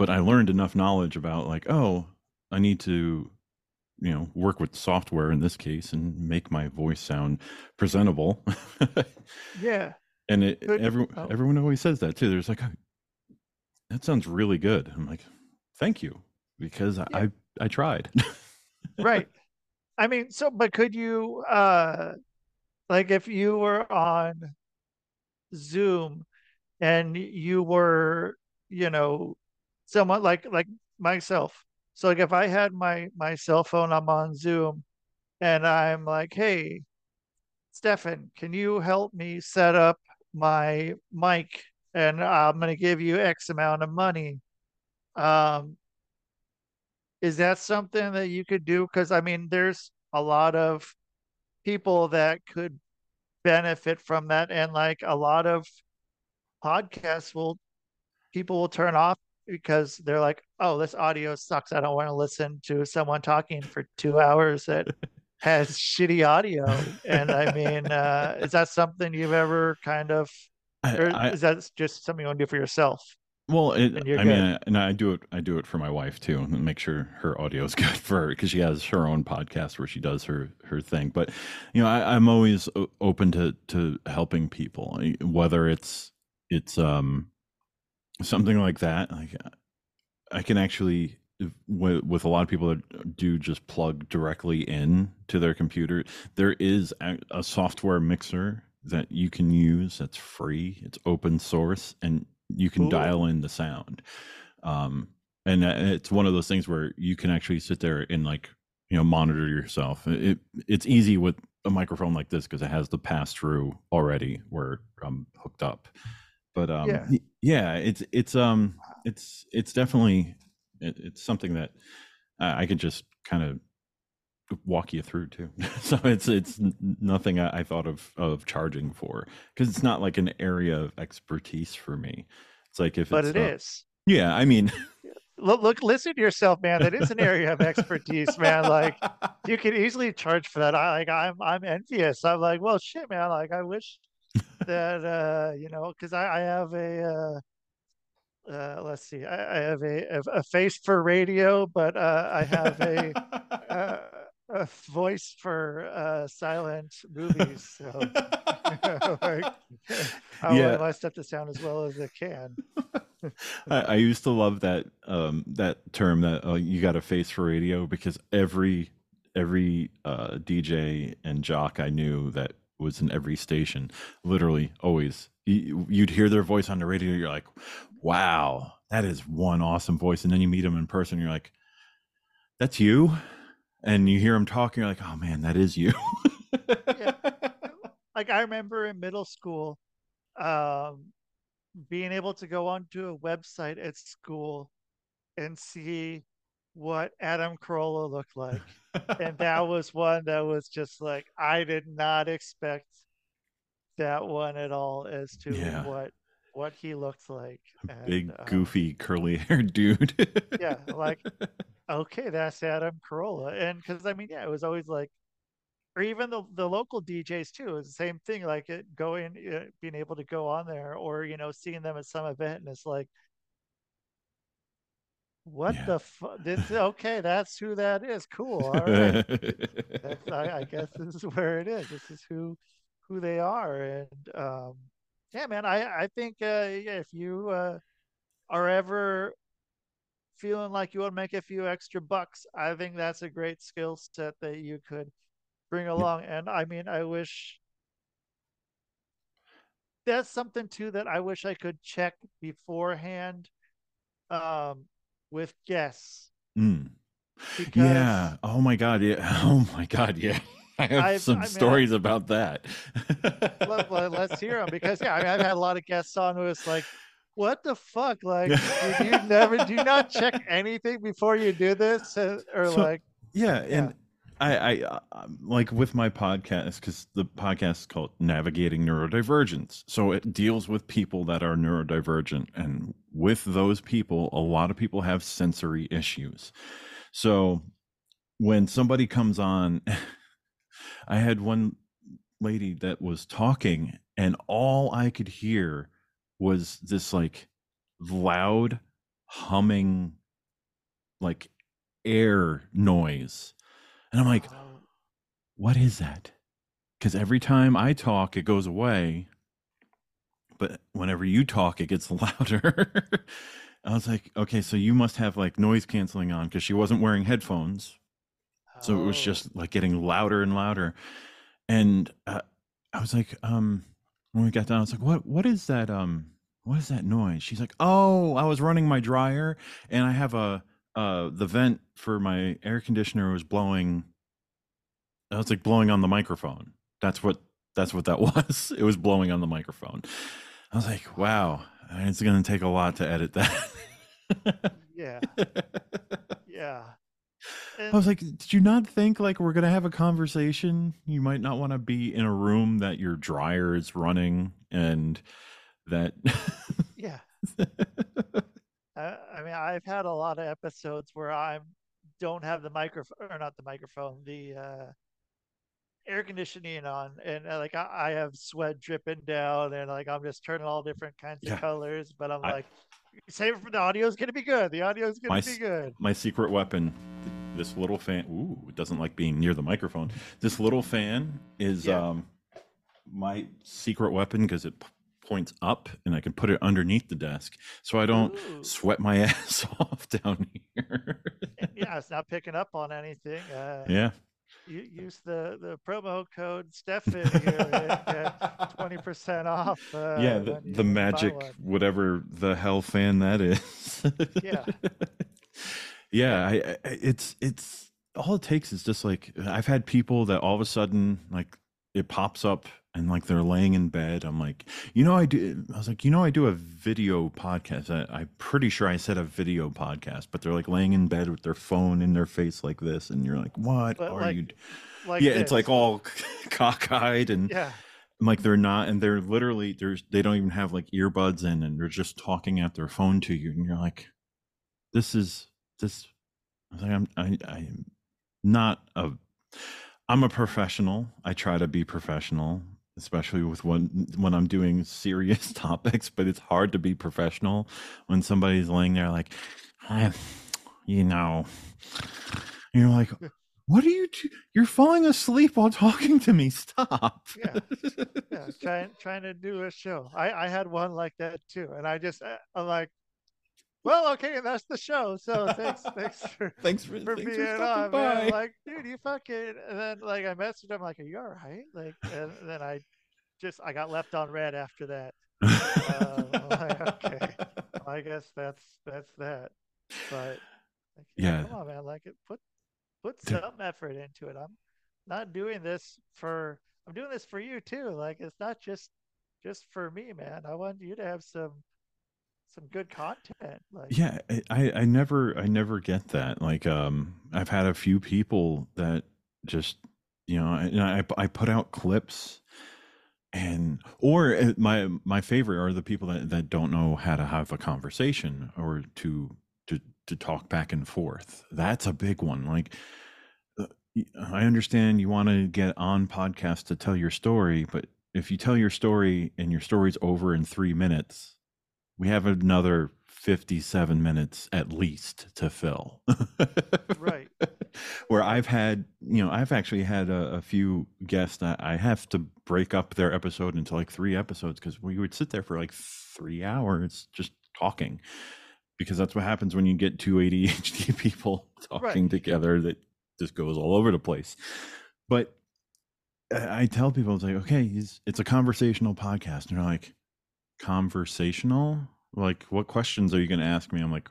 but I learned enough knowledge about like, oh, I need to, you know, work with software in this case and make my voice sound presentable. yeah and it Good. every, Oh. everyone always says that too. There's like, "Oh, that sounds really good. I'm like, thank you, because I I tried. right i mean so but could you uh like if you were on Zoom and you were, you know, someone like like myself. So like if I had my my cell phone, I'm on Zoom and I'm like, hey, Stefan, can you help me set up my mic and I'm gonna give you X amount of money. Um, is that something that you could do? Because I mean, there's a lot of people that could benefit from that, and like a lot of podcasts will people will turn off because they're like, oh, this audio sucks. I don't want to listen to someone talking for two hours that [LAUGHS] has shitty audio. And I mean, uh, [LAUGHS] is that something you've ever kind of, or I, I, is that just something you want to do for yourself? well, it, I mean, good. I, and I do it. I do it for my wife too, and make sure her audio is [LAUGHS] good for her because she has her own podcast where she does her her thing. But you know, I, I'm always open to to helping people, whether it's it's um something like that. Like I can actually with, with a lot of people that do just plug directly in to their computer there is a, a software mixer that you can use that's free it's open source and you can Cool. dial in the sound um and uh, it's one of those things where you can actually sit there and like you know monitor yourself it it's easy with a microphone like this because it has the pass through already where i'm hooked up but um Yeah. yeah it's it's um it's it's definitely it, it's something that I, I could just kind of walk you through too [LAUGHS] so it's it's nothing I, I thought of of charging for because it's not like an area of expertise for me it's like if But it's it uh, is. yeah i mean Look, look, listen to yourself, man. That is an area of expertise, man. Like [LAUGHS] you could easily charge for that. I like I'm I'm envious. I'm like, well shit, man. Like I wish that uh, you know, because I, I have a uh, uh let's see, I, I have a, a face for radio, but uh I have a uh, [LAUGHS] a voice for uh silent movies. So [LAUGHS] like, [LAUGHS] I Yeah. want my stuff to sound as well as it can. I, I used to love that um, that term that uh, you got a face for radio because every every uh, DJ and jock I knew that was in every station, literally always you, you'd hear their voice on the radio. You're like, wow, that is one awesome voice, and then you meet them in person. You're like, that's you, and you hear them talking. You're like, oh man, that is you. [LAUGHS] like I remember in middle school, um, being able to go onto a website at school and see what Adam Carolla looked like. And [LAUGHS] that was one that was just like I did not expect that one at all as to Yeah. what what he looked like. And, Big, um, goofy, curly haired dude. Yeah, like [LAUGHS] okay, that's Adam Carolla. And because I mean, yeah, it was always like, or even the the local DJs too. It was the same thing. Like it going, being able to go on there, or you know, seeing them at some event, and it's like, what Yeah. the fuck? This okay? That's who that is. Cool. All right. [LAUGHS] I, I guess this is where it is. This is who who they are, and um, yeah, man. I I think uh, yeah, if you uh, are ever feeling like you want to make a few extra bucks, I think that's a great skill set that you could bring along. And I mean, I wish that's something too that I wish I could check beforehand um, with guests Mm. Yeah. Oh my god. Yeah. [LAUGHS] Oh my god. Yeah. [LAUGHS] I have I've- some I mean, stories about that. let, us hear them because yeah, I mean, I've had a lot of guests on who it's like, what the fuck? Like, you [LAUGHS] never do you not check anything before you do this, Uh, or So- like, yeah, and I, I uh, um, like with my podcast because the podcast is called Navigating Neurodivergence. So it deals with people that are neurodivergent, and with those people, a lot of people have sensory issues. So when somebody comes on, [LAUGHS] I had one lady that was talking, and all I could hear was this like loud humming, like air noise. And I'm like, oh, what is that? Because every time I talk, it goes away. But whenever you talk, it gets [LAUGHS] louder. I was like, okay, so you must have like noise canceling on because she wasn't wearing headphones. So it was oh, just like getting louder and louder. And uh, I was like, um, when we got down, I was like, what what is that? Um, what is that noise? She's like, oh, I was running my dryer and I have a uh the vent for my air conditioner was blowing. I was like blowing on the microphone. That's what that's what that [LAUGHS] was. It was blowing on the microphone. I was like, wow, it's gonna take a lot to edit that. Yeah, yeah. I was like, did you not think like we're gonna have a conversation? You might not want to be in a room that your dryer is running and that Yeah. [LAUGHS] I, I mean, I've had a lot of episodes where I don't have the microphone, or not the microphone, the uh, air conditioning on, and uh, like I, I have sweat dripping down, and like I'm just turning all different kinds Yeah. of colors. But I'm I- like, save it for the audio is gonna be good. The audio is gonna s- be good. my secret weapon this little fan ooh it doesn't like being near the microphone this little fan is Yeah. um my secret weapon because it points up and i can put it underneath the desk so i don't Ooh. sweat my [LAUGHS] ass off down here [LAUGHS] yeah, it's not picking up on anything. Uh, yeah you, use the the promo code Stefan here [LAUGHS] twenty percent off. Uh, yeah the, the magic whatever the hell fan that is Yeah. yeah I, I it's it's all it takes is just like i've had people that all of a sudden like it pops up and like they're laying in bed i'm like you know i do i was like you know i do a video podcast I, i'm pretty sure i said a video podcast but they're like laying in bed with their phone in their face like this and you're like what But, are like, you Like yeah it's like all cockeyed and yeah. like they're not and they're literally there's they don't even have like earbuds in and they're just talking at their phone to you and you're like this is this I was like, I'm I, I'm not a I'm a professional. I try to be professional, especially with when when I'm doing serious [LAUGHS] topics, but it's hard to be professional when somebody's laying there like I you know you're like [LAUGHS] what are you do- you're falling asleep while talking to me stop Yeah. yeah, trying trying to do a show. I I had one like that too, and I just uh, I'm like, well, okay, and that's the show. So thanks, thanks for [LAUGHS] thanks for, for thanks being for on. stopping Man. by Like, dude, you fucking. And then like I messaged him like, are you all right? Like, and then I just I got left on read after that. Uh, like, okay, [LAUGHS] I guess that's that's that. But like, Yeah. come on, man. Like, it put put some effort into it. I'm not doing this for. I'm doing this for you too. Like, it's not just just for me, man. I want you to have some some good content. Like, yeah I- i never i never get that like um i've had a few people that just you know I, I put out clips and or uh, my my favorite are the people that that don't know how to have a conversation or to to to talk back and forth that's a big one like i understand you want to get on podcast to tell your story but if you tell your story and your story's over in 3 minutes we have another 57 minutes at least to fill Right. [LAUGHS] where i've had you know i've actually had a, a few guests that i have to break up their episode into like three episodes because we would sit there for like three hours just talking because that's what happens when you get two adhd [LAUGHS] people talking Right. together that just goes all over the place but I I tell people it's like, okay, it's a conversational podcast, and they're like, conversational? Like, what questions are you going to ask me? I'm like,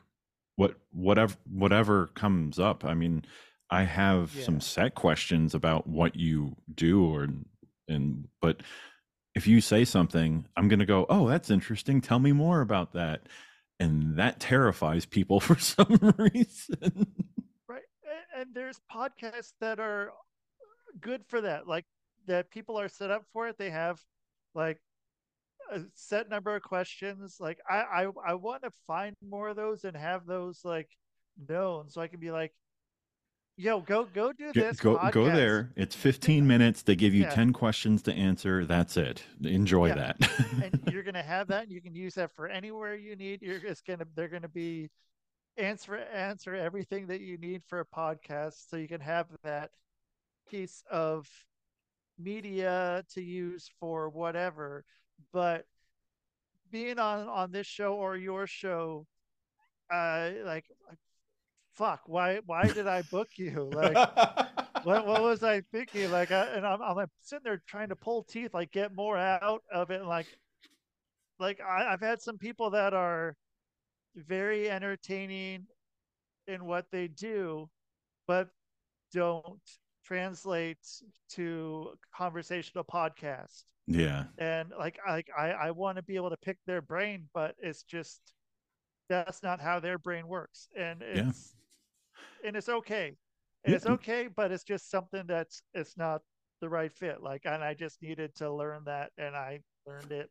what, whatever, whatever comes up. I mean, I have Yeah. some set questions about what you do, or and but if you say something, I'm going to go, oh, that's interesting. Tell me more about that, and that terrifies people [LAUGHS] for some reason. Right. And, and there's podcasts that are uh, good for that. Like that people are set up for it. They have like a set number of questions. Like I I, I want to find more of those and have those like known so I can be like, yo, go go do this. go go there. It's 15 minutes. They give you Yeah. 10 questions to answer. That's it. Enjoy Yeah. that. and [LAUGHS] you're gonna have that and you can use that for anywhere you need you're just gonna they're gonna be answer answer everything that you need for a podcast so you can have that piece of media to use for whatever but being on on this show or your show uh like fuck why why did i book you like what, what [LAUGHS] was I thinking? Like, I, and I'm, I'm like sitting there trying to pull teeth, like get more out of it. And like, like I, I've had some people that are very entertaining in what they do, but don't translate to conversational podcast. Yeah. And like, I, I, I want to be able to pick their brain, but it's just that's not how their brain works, and it's Yeah. and it's okay. And Yeah. it's okay, but it's just something that's it's not the right fit. Like, and I just needed to learn that, and I learned it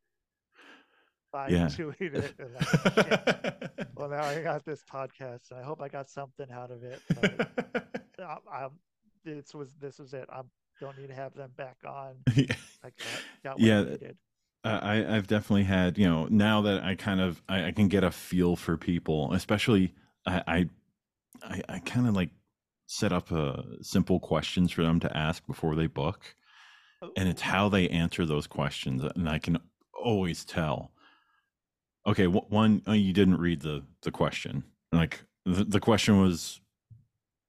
by Yeah. doing it. Like. [LAUGHS] Well, now I got this podcast. And I hope I got something out of it. But [LAUGHS] I, I'm, this was this was it. I don't need to have them back on. [LAUGHS] Yeah. I got, got what Yeah, I needed. I, I've definitely had, you know, now that I kind of I, I can get a feel for people, especially I I, I, kind of like set up uh, simple questions for them to ask before they book, and it's how they answer those questions, and I can always tell. Okay, one uh, you didn't read the the question. Like the, the question was,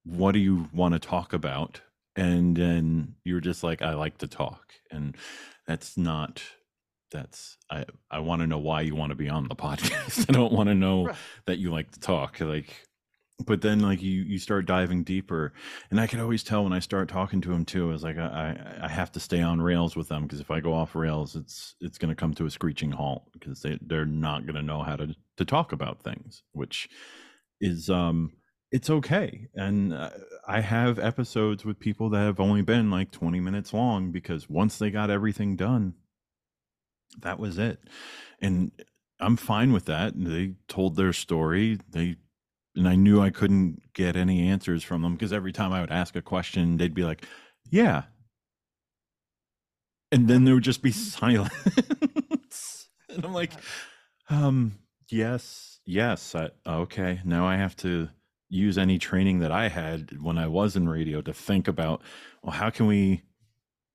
what do you want to talk about? And then you're just like, I like to talk, and that's not that's i i want to know why you want to be on the [LAUGHS] podcast i don't want to know Right. that you like to talk like but then like you you start diving deeper and i could always tell when i start talking to him too i was like i i, I have to stay on rails with them because if i go off rails it's it's going to come to a screeching halt because they they're not going to know how to to talk about things which is um it's okay and uh, i have episodes with people that have only been like 20 minutes long because once they got everything done that was it and i'm fine with that they told their story they and i knew i couldn't get any answers from them because every time i would ask a question they'd be like yeah. And then there would just be [LAUGHS] silence [LAUGHS] and i'm like um yes yes I, okay now i have to use any training that i had when i was in radio to think about well how can we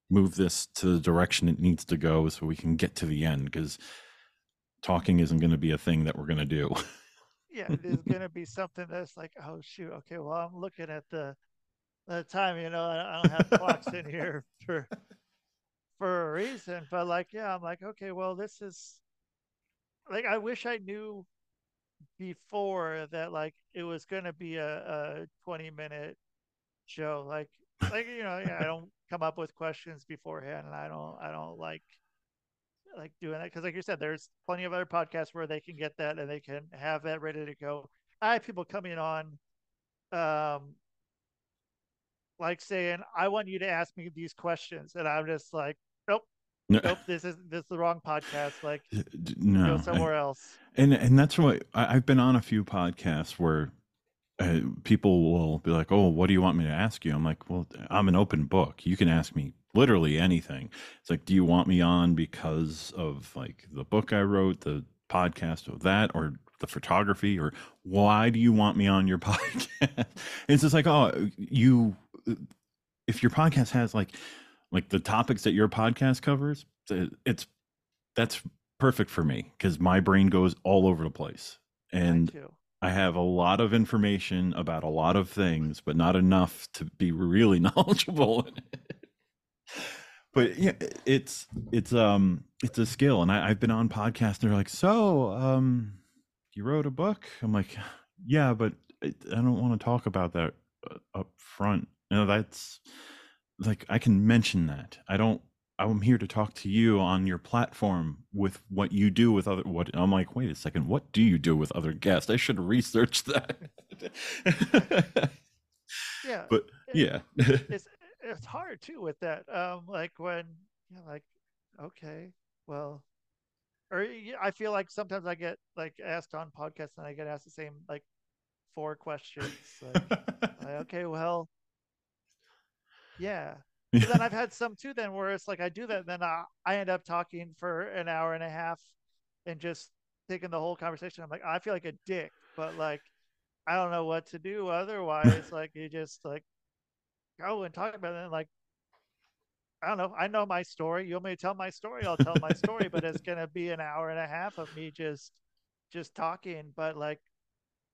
move this to the direction it needs to go so we can get to the end? Because talking isn't going to be a thing that we're going to do. Yeah, there's gonna be something that's like, oh shoot, okay, well I'm looking at the the time, you know, I don't have clocks in here [LAUGHS] for for a reason, but like, yeah, I'm like, okay, well this is like I wish I knew before that like it was gonna be a, a 20 minute show, like like you know, I don't come up with questions beforehand, and I don't I don't like like doing that because like you said there's plenty of other podcasts where they can get that and they can have that ready to go. I have people coming on um like saying i want you to ask me these questions and i'm just like nope no, nope this is this is the wrong podcast like no go I- somewhere else and and that's what I, I've been on a few podcasts where uh, people will be like, "Oh, what do you want me to ask you?" I'm like, "Well, I'm an open book. You can ask me literally anything." It's like, "Do you want me on because of like the book I wrote, the podcast of that, or the photography, or why do you want me on your [LAUGHS] podcast?" it's just like, "Oh, you." If your podcast has like like the topics that your podcast covers, it's that's perfect for me because my brain goes all over the place and I have a lot of information about a lot of things, but not enough to be really [LAUGHS] knowledgeable. in it. but yeah, it's it's um it's a skill, and I, I've been on podcasts. And they're like, "So, um, you wrote a book?" I'm like, "Yeah, but I, I don't want to talk about that uh, up front. You know, that's like I can mention that. I don't. I'm here to talk to you on your platform with what you do with other. What I'm like. Wait a second. What do you do with other guests? I should research that. yeah [LAUGHS] but it- yeah, [LAUGHS] it's it's hard too with that um like when you know like okay well or I feel like sometimes i get like asked on podcasts and i get asked the same like four questions like, like, [LAUGHS] okay well yeah [LAUGHS] But then I've had some too. Then where it's like I do that, and then I, I end up talking for an hour and a half, and just taking the whole conversation. I'm like, I feel like a dick, but like, I don't know what to do otherwise. [LAUGHS] like you just like go and talk about it. And like, I don't know. I know my story. You want me to tell my story? I'll tell my story. but it's gonna be an hour and a half of me just just talking. But like,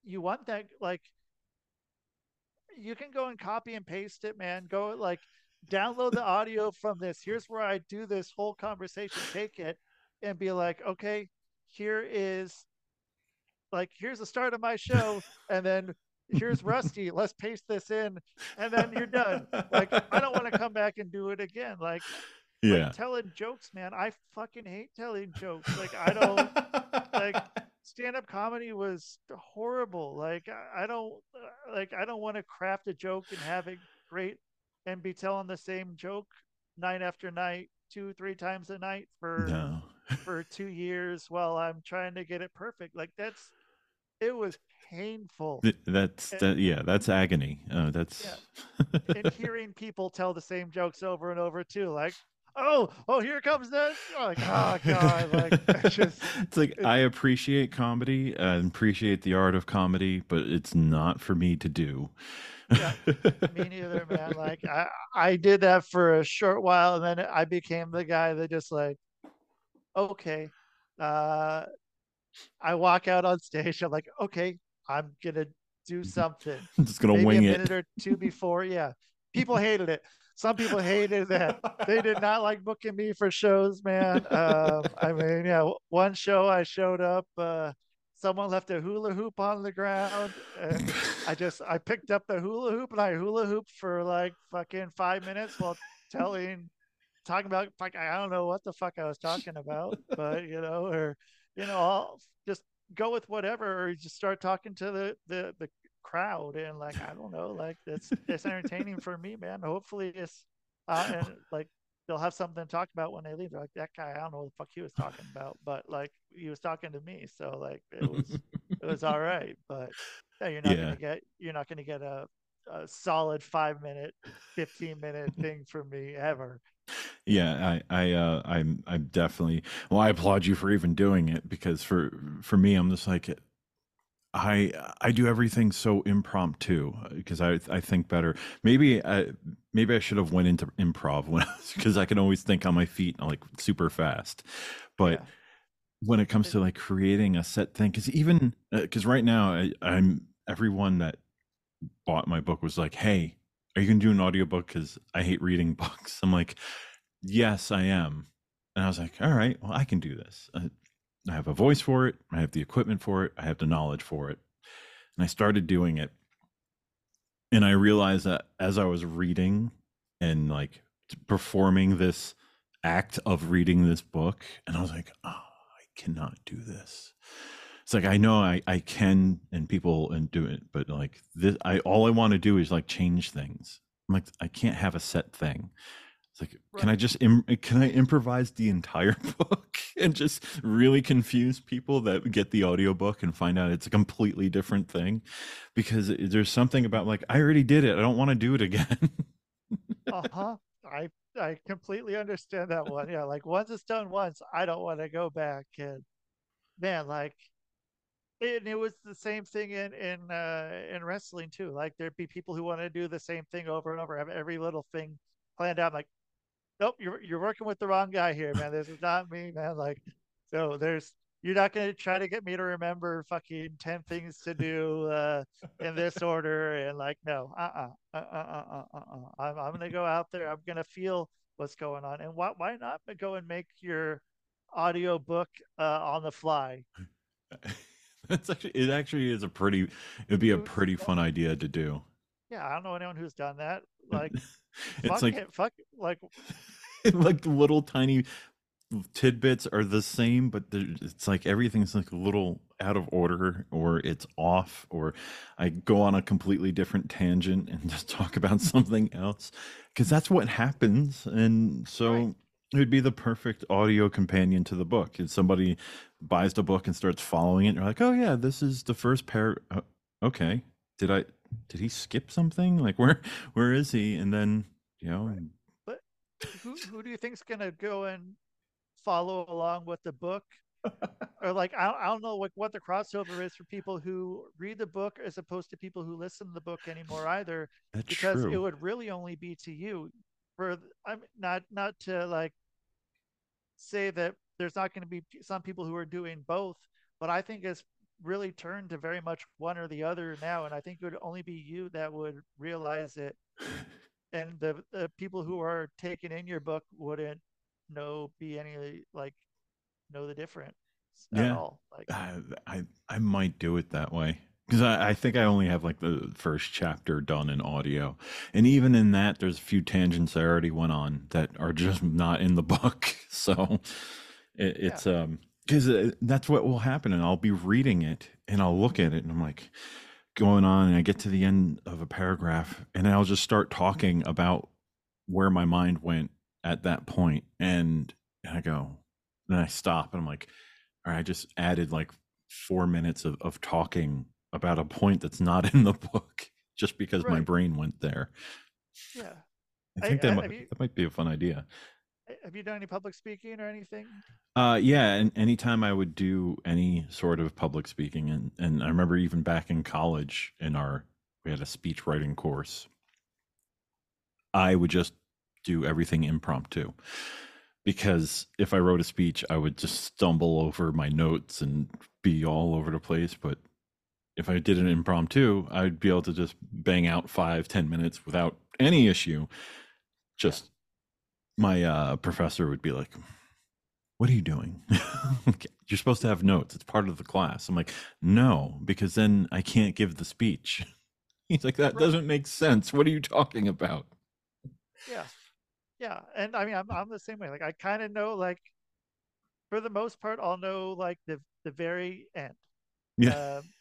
you want that like you can go and copy and paste it, man. Go like download the audio from this. Here's where I do this whole conversation. Take it and be like, okay, here is like here's the start of my show, and then here's Rusty. Let's paste this in, and then you're done. Like I don't want to come back and do it again. Like yeah. like, telling jokes, man. I fucking hate telling jokes. Like I don't like stand-up comedy was horrible. Like I, don't uh, like I don't want to craft a joke and have it great and be telling the same joke night after night, two, three times a night for no. [LAUGHS] for two years while I'm trying to get it perfect. Like that's it was painful. That's And- that, yeah, that's agony. Uh, that's [LAUGHS] and hearing people tell the same jokes over and over too, like, oh, oh, here comes this. [LAUGHS] Like, oh god, like [LAUGHS] just it's like I appreciate comedy and appreciate the art of comedy, but it's not for me to do. Yeah, me neither, man. Like I, I did that for a short while, and then I became the guy that just like, okay, uh, I walk out on stage. I'm like, okay, I'm gonna do [LAUGHS] something. I'm just gonna Maybe wing a it. minute or two before, yeah. People hated it. Some people hated that. They did not like booking me for shows, man. Um, I mean, yeah, one show I showed up. Uh, someone left a hula hoop on the ground, and I just I picked up the hula hoop and I hula hooped for like fucking five minutes while telling, talking about like I don't know what the fuck I was talking about, but you know, or you know, I'll just go with whatever, or just start talking to the the the crowd and like I don't know, like it's it's entertaining [LAUGHS] for me, man. Hopefully it's uh, and [LAUGHS] like they'll have something to talk about when they leave. They're like that guy, I don't know what the fuck he was talking about, but like he was talking to me, so like it was it was all [LAUGHS] right. But yeah, you're not Yeah. gonna get you're not gonna get a a solid five minute, fifteen minute thing from me ever. Yeah, I, I, uh, I'm, I'm definitely. Well, I applaud you for even doing it because for, for me, I'm just like, I, I do everything so impromptu because I, I think better. Maybe, I, maybe I should have went into improv when [LAUGHS] because I can always think on my feet like super fast, but. Yeah. when it comes to like creating a set thing because even uh, because right now I, i'm everyone that bought my book was like hey are you gonna do an audiobook because i hate reading [LAUGHS] books i'm like yes i am and i was like all right well i can do this I, I have a voice for it i have the equipment for it i have the knowledge for it. And i started doing it. And i realized that as i was reading and like performing this act of reading this book and i was like oh i cannot do this. It's like i know i i can and people and do it but like this i all i want to do is like change things. I'm like i can't have a set thing it's like can i just Im- can i improvise the entire [LAUGHS] book and just really confuse people that get the audiobook and find out it's a completely different thing because there's something about like i already did it i don't want to do it again Uh huh. [LAUGHS] I I completely understand that one. Yeah, like once it's done once, I don't want to go back. And man, like, and it was the same thing in in uh, in wrestling too. Like there'd be people who want to do the same thing over and over, have every little thing planned out. I'm like, nope, you're you're working with the wrong guy here, man. This is not me, man. Like, so there's you're not gonna try to get me to remember fucking ten things to do uh, in this order and like no, uh, uh, uh, uh, uh, uh, uh. I'm I'm gonna go out there. I'm gonna feel what's going on, and why why not go and make your audio book uh, on the fly? [LAUGHS] That's actually it. Actually, is a pretty. It'd be a pretty fun idea to do. Yeah, I don't know anyone who's done that. Like, [LAUGHS] it's fuck like it, fuck, like, [LAUGHS] like the little tiny tidbits are the same, but it's like everything's like a little out of order, or it's off, or I go on a completely different tangent and [LAUGHS] just talk about something else, because that's what happens. And so Right. it would be the perfect audio companion to the book. If somebody buys the book and starts following it, you're like, oh yeah, this is the first pair. Uh, okay, did I? Did he skip something? Like where? [LAUGHS] Where is he? And then you know. But who who do you think's gonna go and follow along with the book? [LAUGHS] or like I, I don't know like what the crossover is for people who read the book as opposed to people who listen to the book anymore either That's because true. it would really only be to you for i'm not not to like say that there's not going to be some people who are doing both but i think as really turn to very much one or the other now, and I think it would only be you that would realize it, [LAUGHS] and the the people who are taking in your book wouldn't know be any like know the difference at Yeah. all. Like I, I I might do it that way because I, I think I only have like the first chapter done in audio, and even in that, there's a few tangents I already went on that are just not in the book. [LAUGHS] So it, it's um because uh, that's what will happen, and I'll be reading it and I'll look at it and I'm like going on, and I get to the end of a paragraph, and I'll just start talking about where my mind went at that point, and I go, then I stop, and I'm like or I just added like four minutes of, of talking about a point that's not in the book [LAUGHS] just because my brain went there. yeah. I I- think I- that, might, have you- that might be a fun idea. Have you done any public speaking or anything? Uh, yeah, and anytime I would do any sort of public speaking, and, and I remember even back in college in our, we had a speech writing course, I would just do everything impromptu. Because if I wrote a speech, I would just stumble over my notes and be all over the place. But if I did an impromptu, I'd be able to just bang out five, ten minutes without any issue. Just my uh, professor would be like, what are you doing? [LAUGHS] You're supposed to have notes. It's part of the class. I'm like, no, because then I can't give the speech. [LAUGHS] He's like, that Right. doesn't make sense. What are you talking about? Yeah. Yeah. And I mean I'm I'm the same way. Like I kind of know like for the most part I'll know like the the very end. Yeah, Um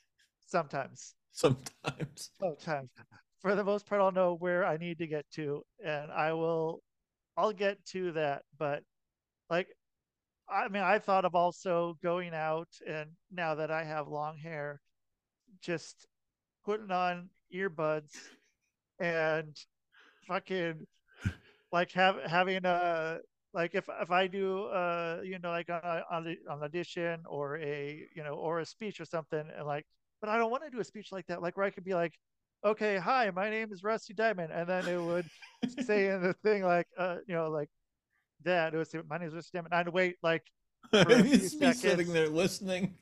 sometimes. [LAUGHS] sometimes. Sometimes. For the most part I'll know where I need to get to and I will I'll get to that, but like I mean I thought of also going out and now that I have long hair just putting on earbuds and fucking like have having a like if if I do uh you know like on on on audition or a you know or a speech or something and like but I don't want to do a speech like that. Like where I could be like okay hi my name is Rusty Diamond and then it would say in the thing like uh you know like that it would say my name is Rusty Diamond I'd wait like [LAUGHS] a few He's sitting there listening.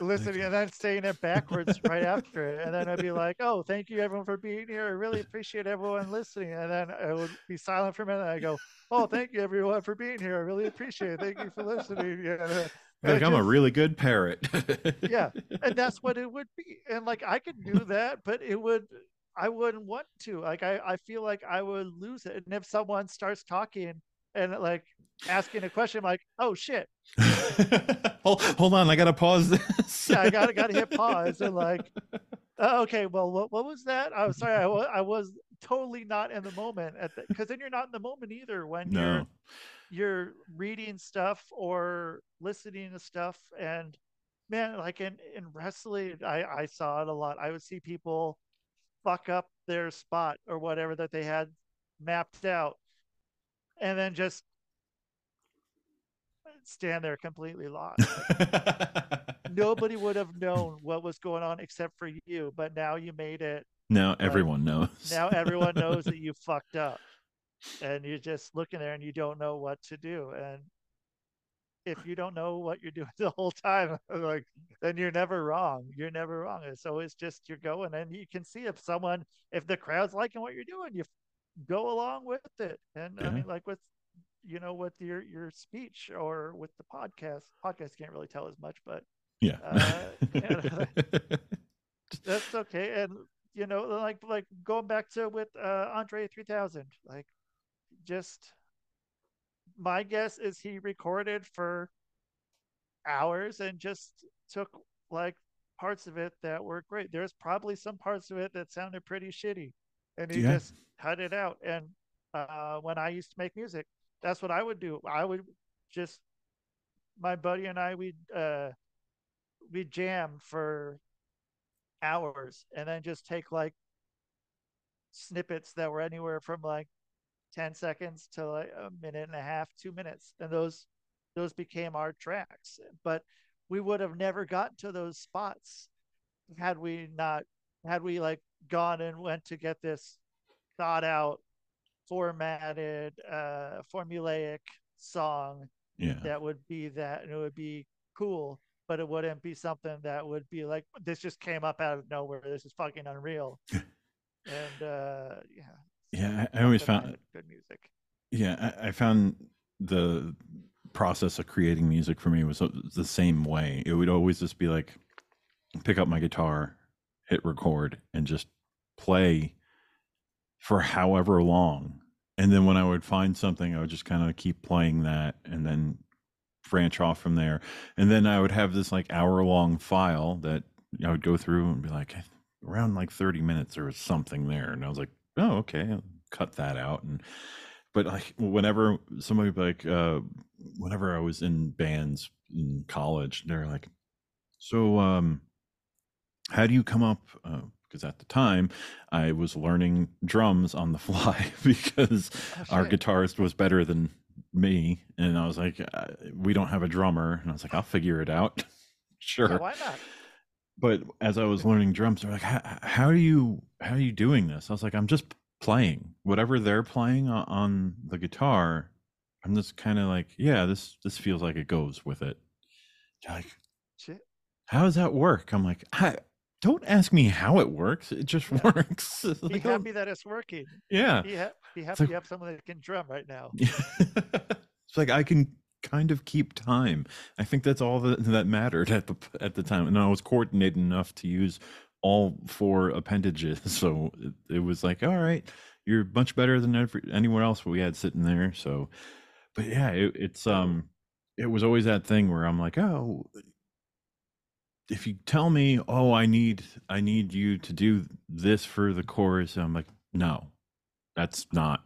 listening and then saying it backwards right after it. And then I'd be like, oh, thank you everyone for being here. I really appreciate everyone listening. And then I would be silent for a minute. And I go, oh, thank you everyone for being here. I really appreciate it. Thank you for listening. Yeah. Like, I'm a really good parrot. [LAUGHS] Yeah. And that's what it would be. And like I could do that, but it would I wouldn't want to. Like I, I feel like I would lose it. And if someone starts talking and like asking a question, I'm like, oh shit. [LAUGHS] hold, hold on, I gotta pause this. Yeah, I gotta gotta hit pause and like Uh, [LAUGHS] okay, well, what, what was that? I'm sorry, I I was totally not in the moment at because then you're not in the moment either when no. you're reading stuff or listening to stuff and man like in in wrestling i i saw it a lot. I would see people fuck up their spot or whatever that they had mapped out and then just stand there completely lost. [LAUGHS] Nobody would have known what was going on except for you but now you made it now everyone knows. now everyone knows that you fucked up and you're just looking there and you don't know what to do. And if you don't know what you're doing [LAUGHS] the whole time [LAUGHS] like then you're never wrong. You're never wrong. So it's just you're going and you can see if someone if the crowd's liking what you're doing you go along with it. And i mean like with you know with your your speech or with the podcast podcast can't really tell as much but yeah. uh, [LAUGHS] yeah. that's okay. And you know like like going back to with uh andre 3000 like just my guess is he recorded for hours and just took like parts of it that were great. There's probably some parts of it that sounded pretty shitty and he Yeah. just cut it out. And uh when i used to make music that's what i would do. I would just my buddy and i we'd uh we jam for hours and then just take like snippets that were anywhere from like 10 seconds to like a minute and a half, two minutes. And those those became our tracks. But we would have never gotten to those spots had we not had we like gone and went to get this thought out formatted uh formulaic song yeah. that would be that and it would be cool but it wouldn't be something that would be like this just came up out of nowhere. This is fucking unreal. [LAUGHS] and uh yeah. Yeah, I, I always found good music. Yeah, I, I found the process of creating music for me was the same way. It would always just be like pick up my guitar, hit record, and just play for however long. And then when I would find something, I would just kind of keep playing that and then branch off from there. And then I would have this like hour long file that I would go through and be like, around like 30 minutes or something there. And I was like, oh, okay, I'll cut that out. And but like whenever somebody like uh whenever I was in bands in college, they're like, so um how do you come up because at the time I was learning drums on the [LAUGHS] fly [LAUGHS] because Oh, our guitarist was better than me and I was like uh, we don't have a drummer and I was like I'll figure it out. [LAUGHS] sure why not? But as I was learning drums, they're like, how, are you, how are you doing this? I was like, I'm just playing whatever they're playing on, on the guitar. I'm just kind of like, yeah, this, this feels like it goes with it. They're like, Shit. how does that work? I'm like, I, don't ask me how it works. It just Yeah. works. [LAUGHS] Be Like, oh, happy that it's working. yeah. Be, ha- be happy like- you have someone that can drum right now. [LAUGHS] it's like I can kind of keep time. I think that's all that, that mattered at the at the time, and I was coordinated enough to use all four appendages. [LAUGHS] So it, it was like, all right, you're much better than every, anyone else we had sitting there. So, but yeah, it, it's um, it was always that thing where I'm like, oh. If you tell me, oh, I need, I need you to do this for the chorus, I'm like, no, that's not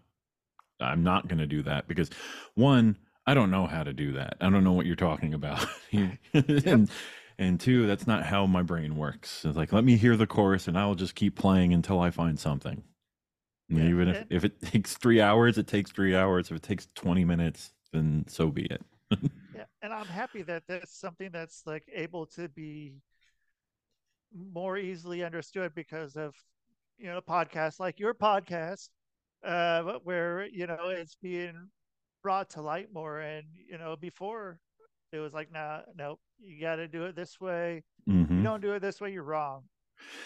I'm not going to do that because one, I don't know how to do that. I don't know what you're talking about. [LAUGHS] and and two, that's not how my brain works. It's like let me hear the chorus and I'll just keep playing until I find something. Yeah, Even if, if it [LAUGHS] takes three hours, it takes three hours. If it takes 20 minutes, then so be it. [LAUGHS] Yeah, and I'm happy that that's something that's like able to be more easily understood because of you know podcasts like your podcast, uh, where you know it's being brought to light more. And you know before it was like, nah, no, you got to do it this way. You Mhm. don't do it this way, you're wrong.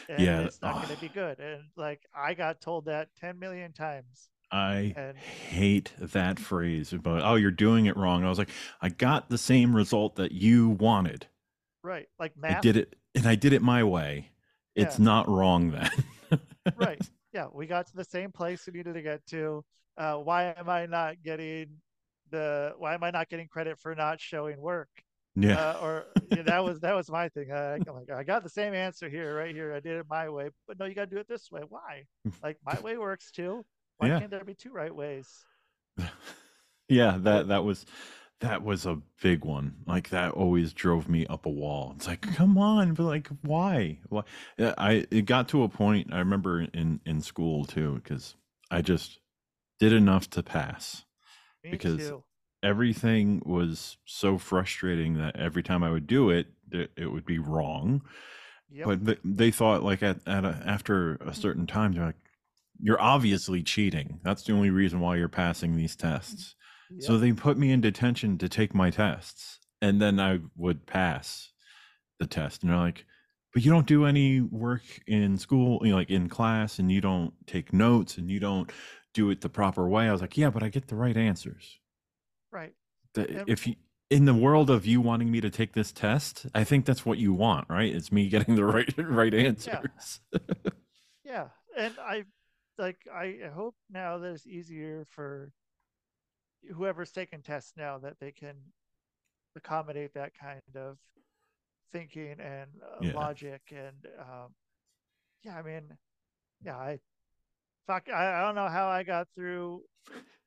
And Yeah, it's not going to be good. And like I got told that 10 million times. I And- hate that phrase about, oh, you're doing it wrong. I was like, I got the same result that you wanted. Right. Like math. I did it and I did it my way. It's Yeah. not wrong then. right [LAUGHS] yeah we got to the same place we needed to get to. Uh why am i not getting the why am i not getting credit for not showing work? Yeah. uh, or yeah, that was that was my thing. I, I'm like, I got the same answer here right here. I did it my way but no you got to do it this way. Why? [LAUGHS] Like my way works too. Why Yeah. can't there be two right ways? [LAUGHS] Yeah, that that was that was a big one. Like that always drove me up a wall. It's like, mm. come on, but like why? Why I it got to a point I remember in in school too cuz I just did enough to pass. Me Because too. Everything was so frustrating that every time I would do it, it, it would be wrong. yep. But they, they thought like at, at a, after a mm. certain time, they're like, you're obviously cheating. That's the only reason why you're passing these mm. tests. So they put me in detention to take my tests, and then I would pass the test. And they're like, but you don't do any work in school, you know, like in class, and you don't take notes, and you don't do it the proper way. I was like, yeah, but I get the right answers. right The-. If you in the world of you wanting me to take this test, I think that's what you want, right? It's me getting the [LAUGHS] right right answers. [LAUGHS] yeah and i like i hope now that it's easier for whoever's taking tests now that they can accommodate that kind of thinking and uh, Yeah. logic and um yeah i mean yeah i fuck I, I don't know how i got through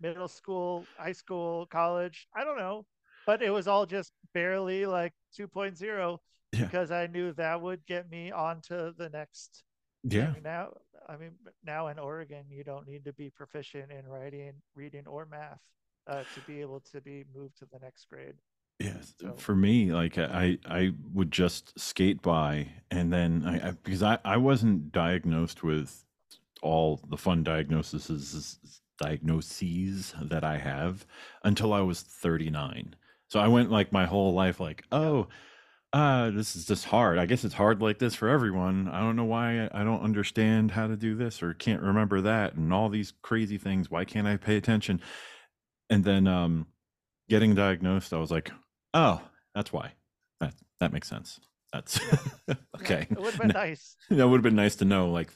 middle school high school college i don't know but it was all just barely like 2.0 Yeah. because i knew that would get me onto the next yeah. thing. now i mean now in oregon you don't need to be proficient in writing reading or math uh, to be able to be moved to the next grade Yes, So- for me, like I, I would just skate by, and then I, I because I, I wasn't diagnosed with all the fun diagnoses diagnoses that I have until I was 39. So I went like my whole life like, oh, uh, this is just hard. I guess it's hard like this for everyone. I don't know why I- I don't understand how to do this or can't remember that and all these crazy things. Why can't I pay attention? And then um, getting diagnosed, I was like, oh, that's why. That that makes sense. That's [LAUGHS] okay. It would have been nice. [LAUGHS] that would have been nice to know like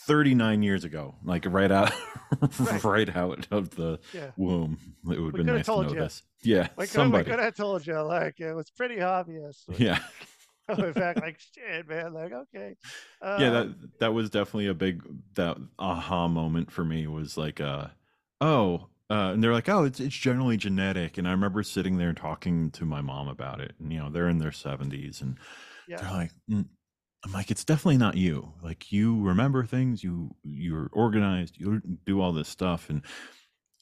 39 years ago like right out Right. [LAUGHS] right out of the Yeah. womb it would have been nice to told know you. this yeah We could, we somebody could have told you, like, it was pretty obvious. yeah In fact, like, shit, man, like, okay. Uh, yeah that that was definitely a big that aha moment for me was like uh oh uh, and they're like, oh, it's it's generally genetic. And I remember sitting there talking to my mom about it. And you know, they're in their seventies, and yeah. they're like mm. i'm like it's definitely not you like you remember things you you're organized you do all this stuff and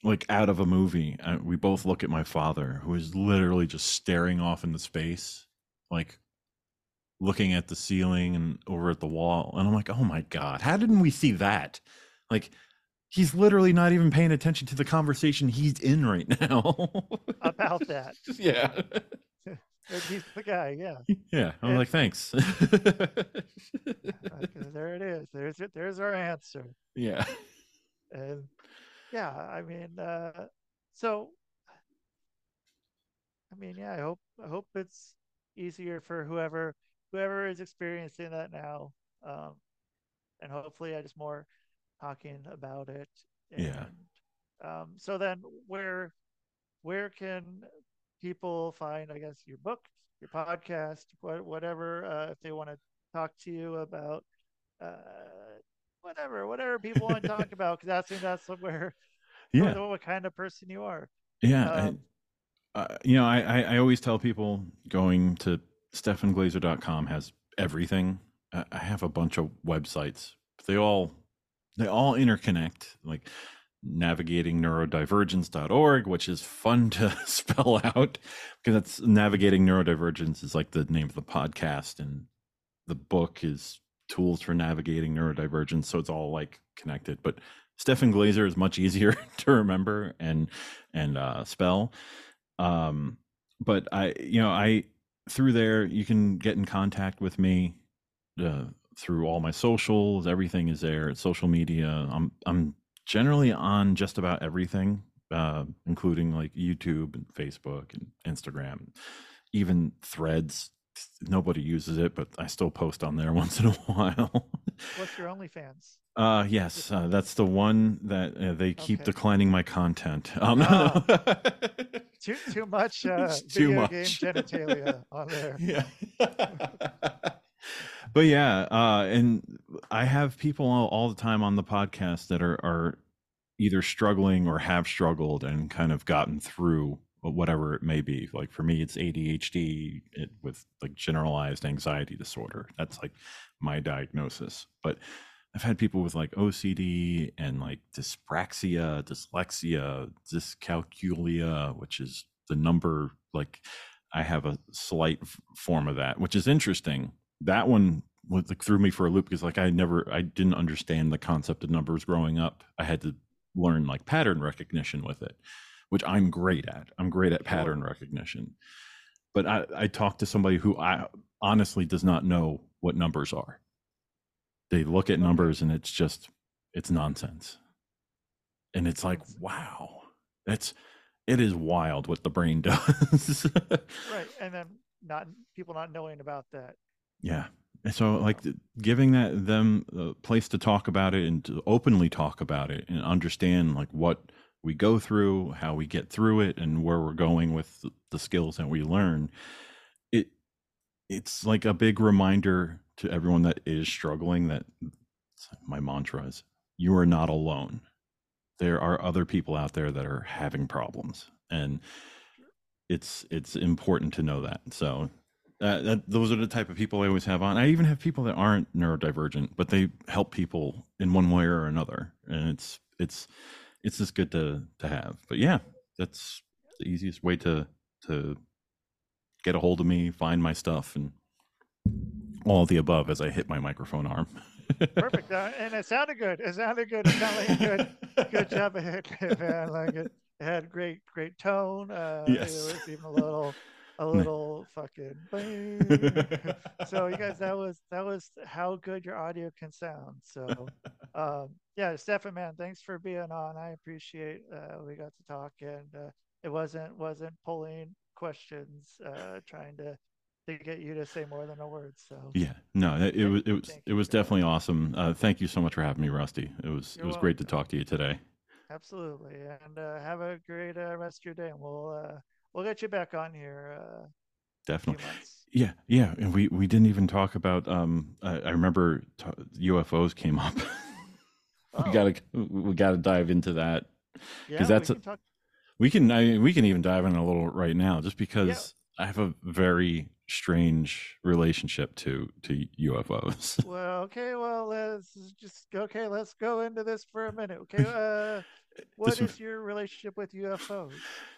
like out of a movie uh, we both look at my father who is literally just staring off into space like looking at the ceiling and over at the wall and i'm like oh my god how didn't we see that like he's literally not even paying attention to the conversation he's in right now [LAUGHS] About that. [LAUGHS] yeah [LAUGHS] He's the guy, yeah. yeah i'm Yeah. like thanks there it is. There's it. There's our answer. yeah And yeah, I mean, uh, so I mean, yeah, I hope I hope it's easier for whoever whoever is experiencing that now. Um, and hopefully I just more talking about it. Yeah. Um, so then where where can people find, I guess, your book, your podcast, whatever, uh, if they want to talk to you about, uh, whatever, whatever people want to talk [LAUGHS] about, because I that's that's where yeah what kind of person you are. Yeah, Um, I, uh, you know, I, I I always tell people going to stefanglazer.com has everything. I have a bunch of websites. They all they all interconnect. Like navigating neurodivergence.org, which is fun to [LAUGHS] spell out because that's navigating neurodivergence is like the name of the podcast and the book is tools for navigating neurodivergence. So it's all like connected. But Stefan Glazer is much [LAUGHS] easier to remember and and uh, spell. Um, but I, you know, I through there you can get in contact with me uh, through all my socials. Everything is there. Social media. I'm I'm generally on just about everything, uh, including like YouTube and Facebook and Instagram, even Threads. Nobody uses it, but I still post on there [LAUGHS] once in a while. What's your OnlyFans? Uh, yes, uh, that's the one that uh, they keep Okay. declining my content. [LAUGHS] Um, Ah. [LAUGHS] Too too much uh, It's too video much. game genitalia on there. yeah. [LAUGHS] but yeah, uh, and I have people all, all the time on the podcast that are are either struggling or have struggled and kind of gotten through whatever it may be. Like for me, it's ADHD it, with like generalized anxiety disorder. That's like my diagnosis. But I've had people with like OCD and like dyspraxia, dyslexia, dyscalculia, which is the number like I have a slight form of that, which is interesting. That one was like threw me for a loop because like I never I didn't understand the concept of numbers growing up. I had to learn like pattern recognition with it, which I'm great at. I'm great at pattern recognition. But I, I talked to somebody who I honestly does not know what numbers are. They look at numbers and it's just it's nonsense. And it's like, wow. That's it is wild what the brain [LAUGHS] does. Right, and then not people not knowing about that. Yeah. And so like giving that them a place to talk about it and to openly talk about it and understand like what we go through, how we get through it and where we're going with the skills that we learn. It it's like a big reminder to everyone that is struggling that my mantra is you are not alone. There are other people out there that are having problems and it's it's important to know that. So uh, that those are the type of people I always have on. I even have people that aren't neurodivergent, but they help people in one way or another, and it's it's it's just good to to have. But yeah, that's the easiest way to to get a hold of me, find my stuff, and all the above as I hit my microphone arm. Perfect, uh, and it sounded good. It sounded good. It sounded good, good [LAUGHS] job of hitting it, man. Like it, it had great, great tone. Uh, Yes. It was even a little, a little fucking. [LAUGHS] [LAUGHS] so you guys, that was that was how good your audio can sound. So, [LAUGHS] um, yeah, Stefan, man, thanks for being on. I appreciate uh, we got to talk, and uh, it wasn't wasn't pulling questions, uh, trying to to get you to say more than a word. So Yeah, no, it, it was it was it was definitely awesome. Uh, thank you so much for having me, Rusty. It was You're it was great to talk to you today. absolutely, and uh, have a great uh, rest of your day, and we'll uh, we'll get you back on here. Uh, a Definitely. Yeah, yeah, and we we didn't even talk about. Um, I, I remember t- UFOs came up. Oh. [LAUGHS] we gotta we gotta dive into that. Yeah, that's we a- can talk. We can I, we can even dive in a little right now, just because I have a very strange relationship to to UFOs. [LAUGHS] Well, okay, well, let's just okay. Let's go into this for a minute. Okay, [LAUGHS] uh, what This- is your relationship with UFOs?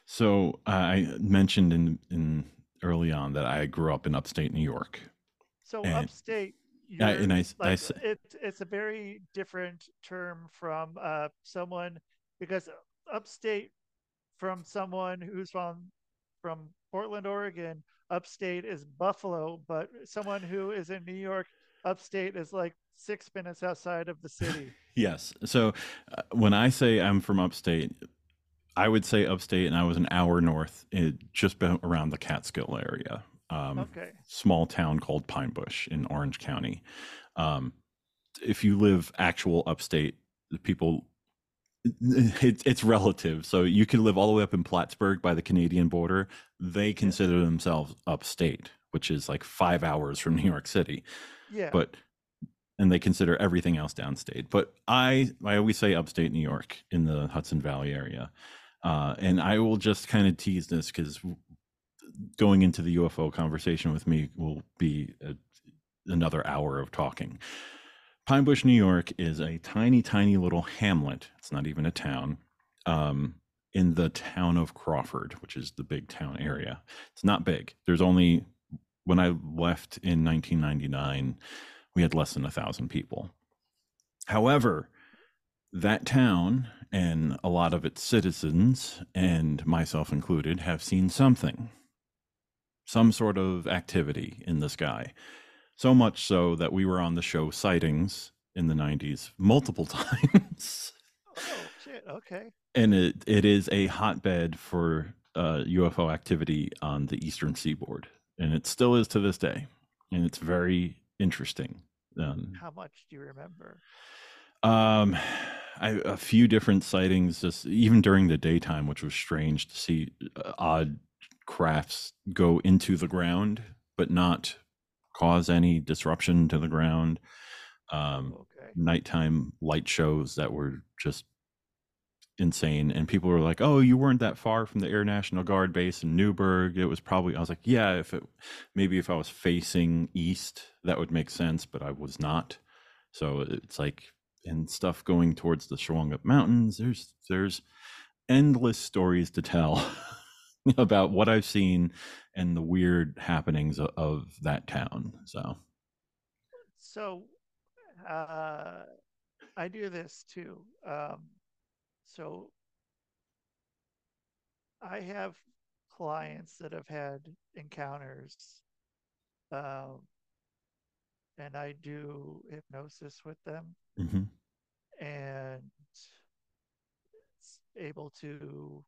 So I mentioned in in early on that I grew up in upstate New York. So And- upstate, I- and I I like, s- it's it's a very different term from uh someone because upstate from someone who's from from Portland, Oregon. Upstate is Buffalo, but someone who is in New York, upstate is like six minutes outside of the [LAUGHS] city. Yes. So uh, when I say I'm from upstate, I would say upstate, and I was an hour north, in, just around the Catskill area. Um, Okay. Small town called Pine Bush in Orange County. Um, if you live actual upstate, the people. [LAUGHS] It's it's relative. So you can live all the way up in Plattsburgh by the Canadian border. They consider themselves upstate, which is like five hours from New York City Yeah. but and they consider everything else downstate. But I I always say upstate New York in the Hudson Valley area, uh, and I will just kind of tease this because going into the UFO conversation with me will be a, another hour of talking. Pine Bush, New York, is a tiny, tiny little hamlet. It's not even a town. Um, in the town of Crawford, which is the big town area. It's not big. There's only when I left in 1999, we had less than a thousand people. However, that town and a lot of its citizens, and myself included, have seen something, some sort of activity in the sky. So much so that we were on the show Sightings in the 90s multiple [LAUGHS] times. oh shit. Okay. and it, it is a hotbed for uh, UFO activity on the eastern seaboard, and it still is to this day, and it's very interesting. Um, How much do you remember? Um, I, a few different sightings, just even during the daytime, which was strange to see uh, odd crafts go into the ground, but not cause any disruption to the ground. Um, Okay. nighttime light shows that were just insane and people were like oh you weren't that far from the air national guard base in newburgh it was probably i was like yeah if it maybe if i was facing east that would make sense but i was not so it's like and stuff going towards the Shawangunk mountains there's there's endless stories to tell [LAUGHS] about what i've seen and the weird happenings of, of that town so So, uh, I do this too. Um, so, I have clients that have had encounters, um, and I do hypnosis with them mhm. and it's able to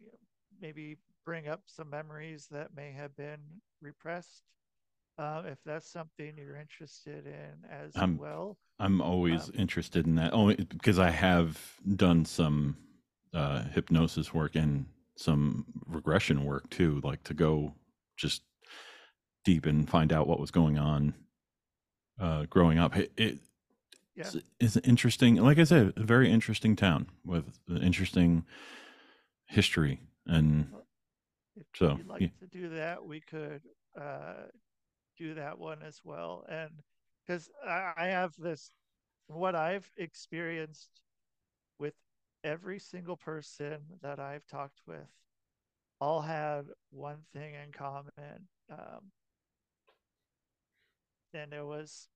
you know, maybe bring up some memories that may have been repressed. Uh, if that's something you're interested in as Um, well. I'm always Um, interested in that only because I have done some uh, hypnosis work and some regression work too, like to go just deep and find out what was going on uh, growing up. It, it Yeah. it's interesting. Like I said, a very interesting town with an interesting history. And If So, you'd like yeah. to do that, we could uh, do that one as well. And because I, I have this, what I've experienced with every single person that I've talked with, all had one thing in common. Um, and it was,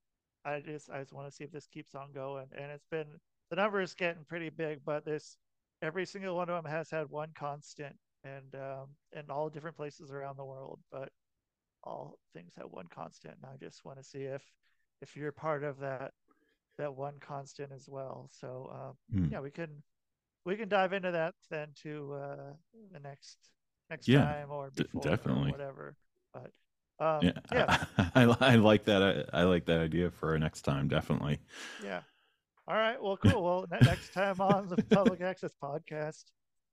I just, I just want to see if this keeps on going. And it's been, the number is getting pretty big, but this, every single one of them has had one constant and um, in all different places around the world. But all things have one constant, and I just want to see if if you're part of that that one constant as well. So um, Mm. yeah, we can we can dive into that then to uh, the next next Yeah, time or d- before or definitely. whatever. But um, yeah, yeah, [LAUGHS] I, I like that. I, I like that idea for next time. Definitely. Yeah. All right. Well, cool. Well, next time on the Public Access Podcast,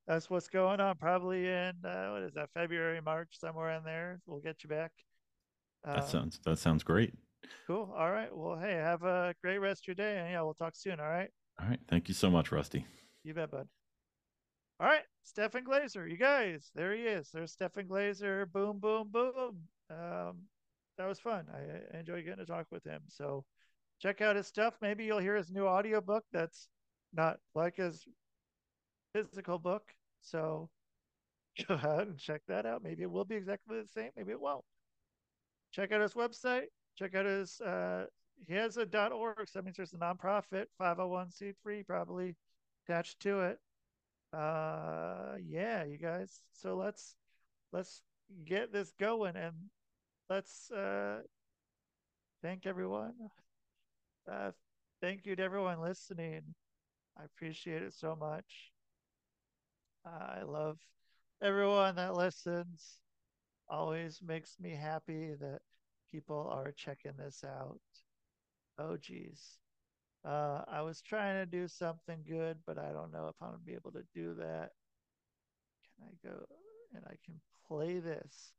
that's what's going on. Probably in uh, what is that? February, March, somewhere in there. We'll get you back. That Um, sounds that sounds great. cool. All right. Well, hey, have a great rest of your day, and yeah, we'll talk soon. All right. All right. Thank you so much, Rusty. You bet, bud. All right, Stefan Glazer, you guys, there he is. There's Stefan Glazer. Boom, boom, boom. Um, that was fun. I, I getting to talk with him. So check out his stuff. Maybe you'll hear his new audiobook that's not like his physical book. So [LAUGHS] go ahead and check that out. Maybe it will be exactly the same. Maybe it won't. Check out his website. Check out his uh he has a .org, so that means there's a nonprofit, 501c3 probably attached to it. Uh yeah, you guys. So let's let's get this going and let's uh thank everyone. Uh thank you to everyone listening. I appreciate it so much. I love everyone that listens. Always makes me happy that people are checking this out. Oh geez. Uh, I was trying to do something good, but I don't know if I'm gonna be able to do that. Can I go and I can play this?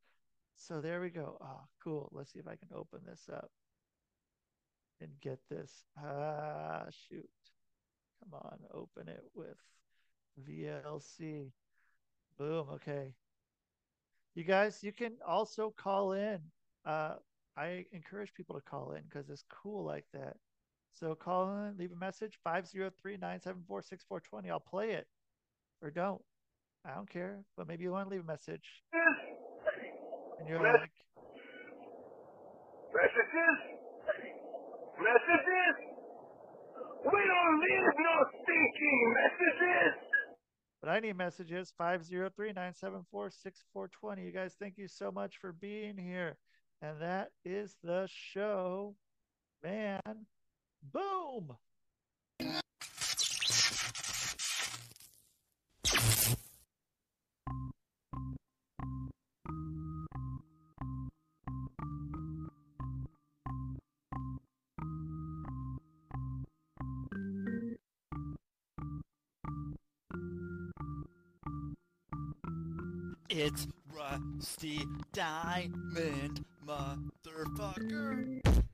So there we go. Oh, cool. Let's see if I can open this up and get this. Ah, shoot. Come on, open it with VLC. Boom. Okay. You guys, you can also call in. Uh, I encourage people to call in because it's cool like that. So call in, leave a message 503 974 6420. I'll play it or don't. I don't care. But maybe you want to leave a message. And you're like, Messages? Messages? We don't need no stinking messages! but I need messages 503 974 6420. You guys, thank you so much for being here. And that is the show, man. Boom. Rusty Diamond, motherfucker.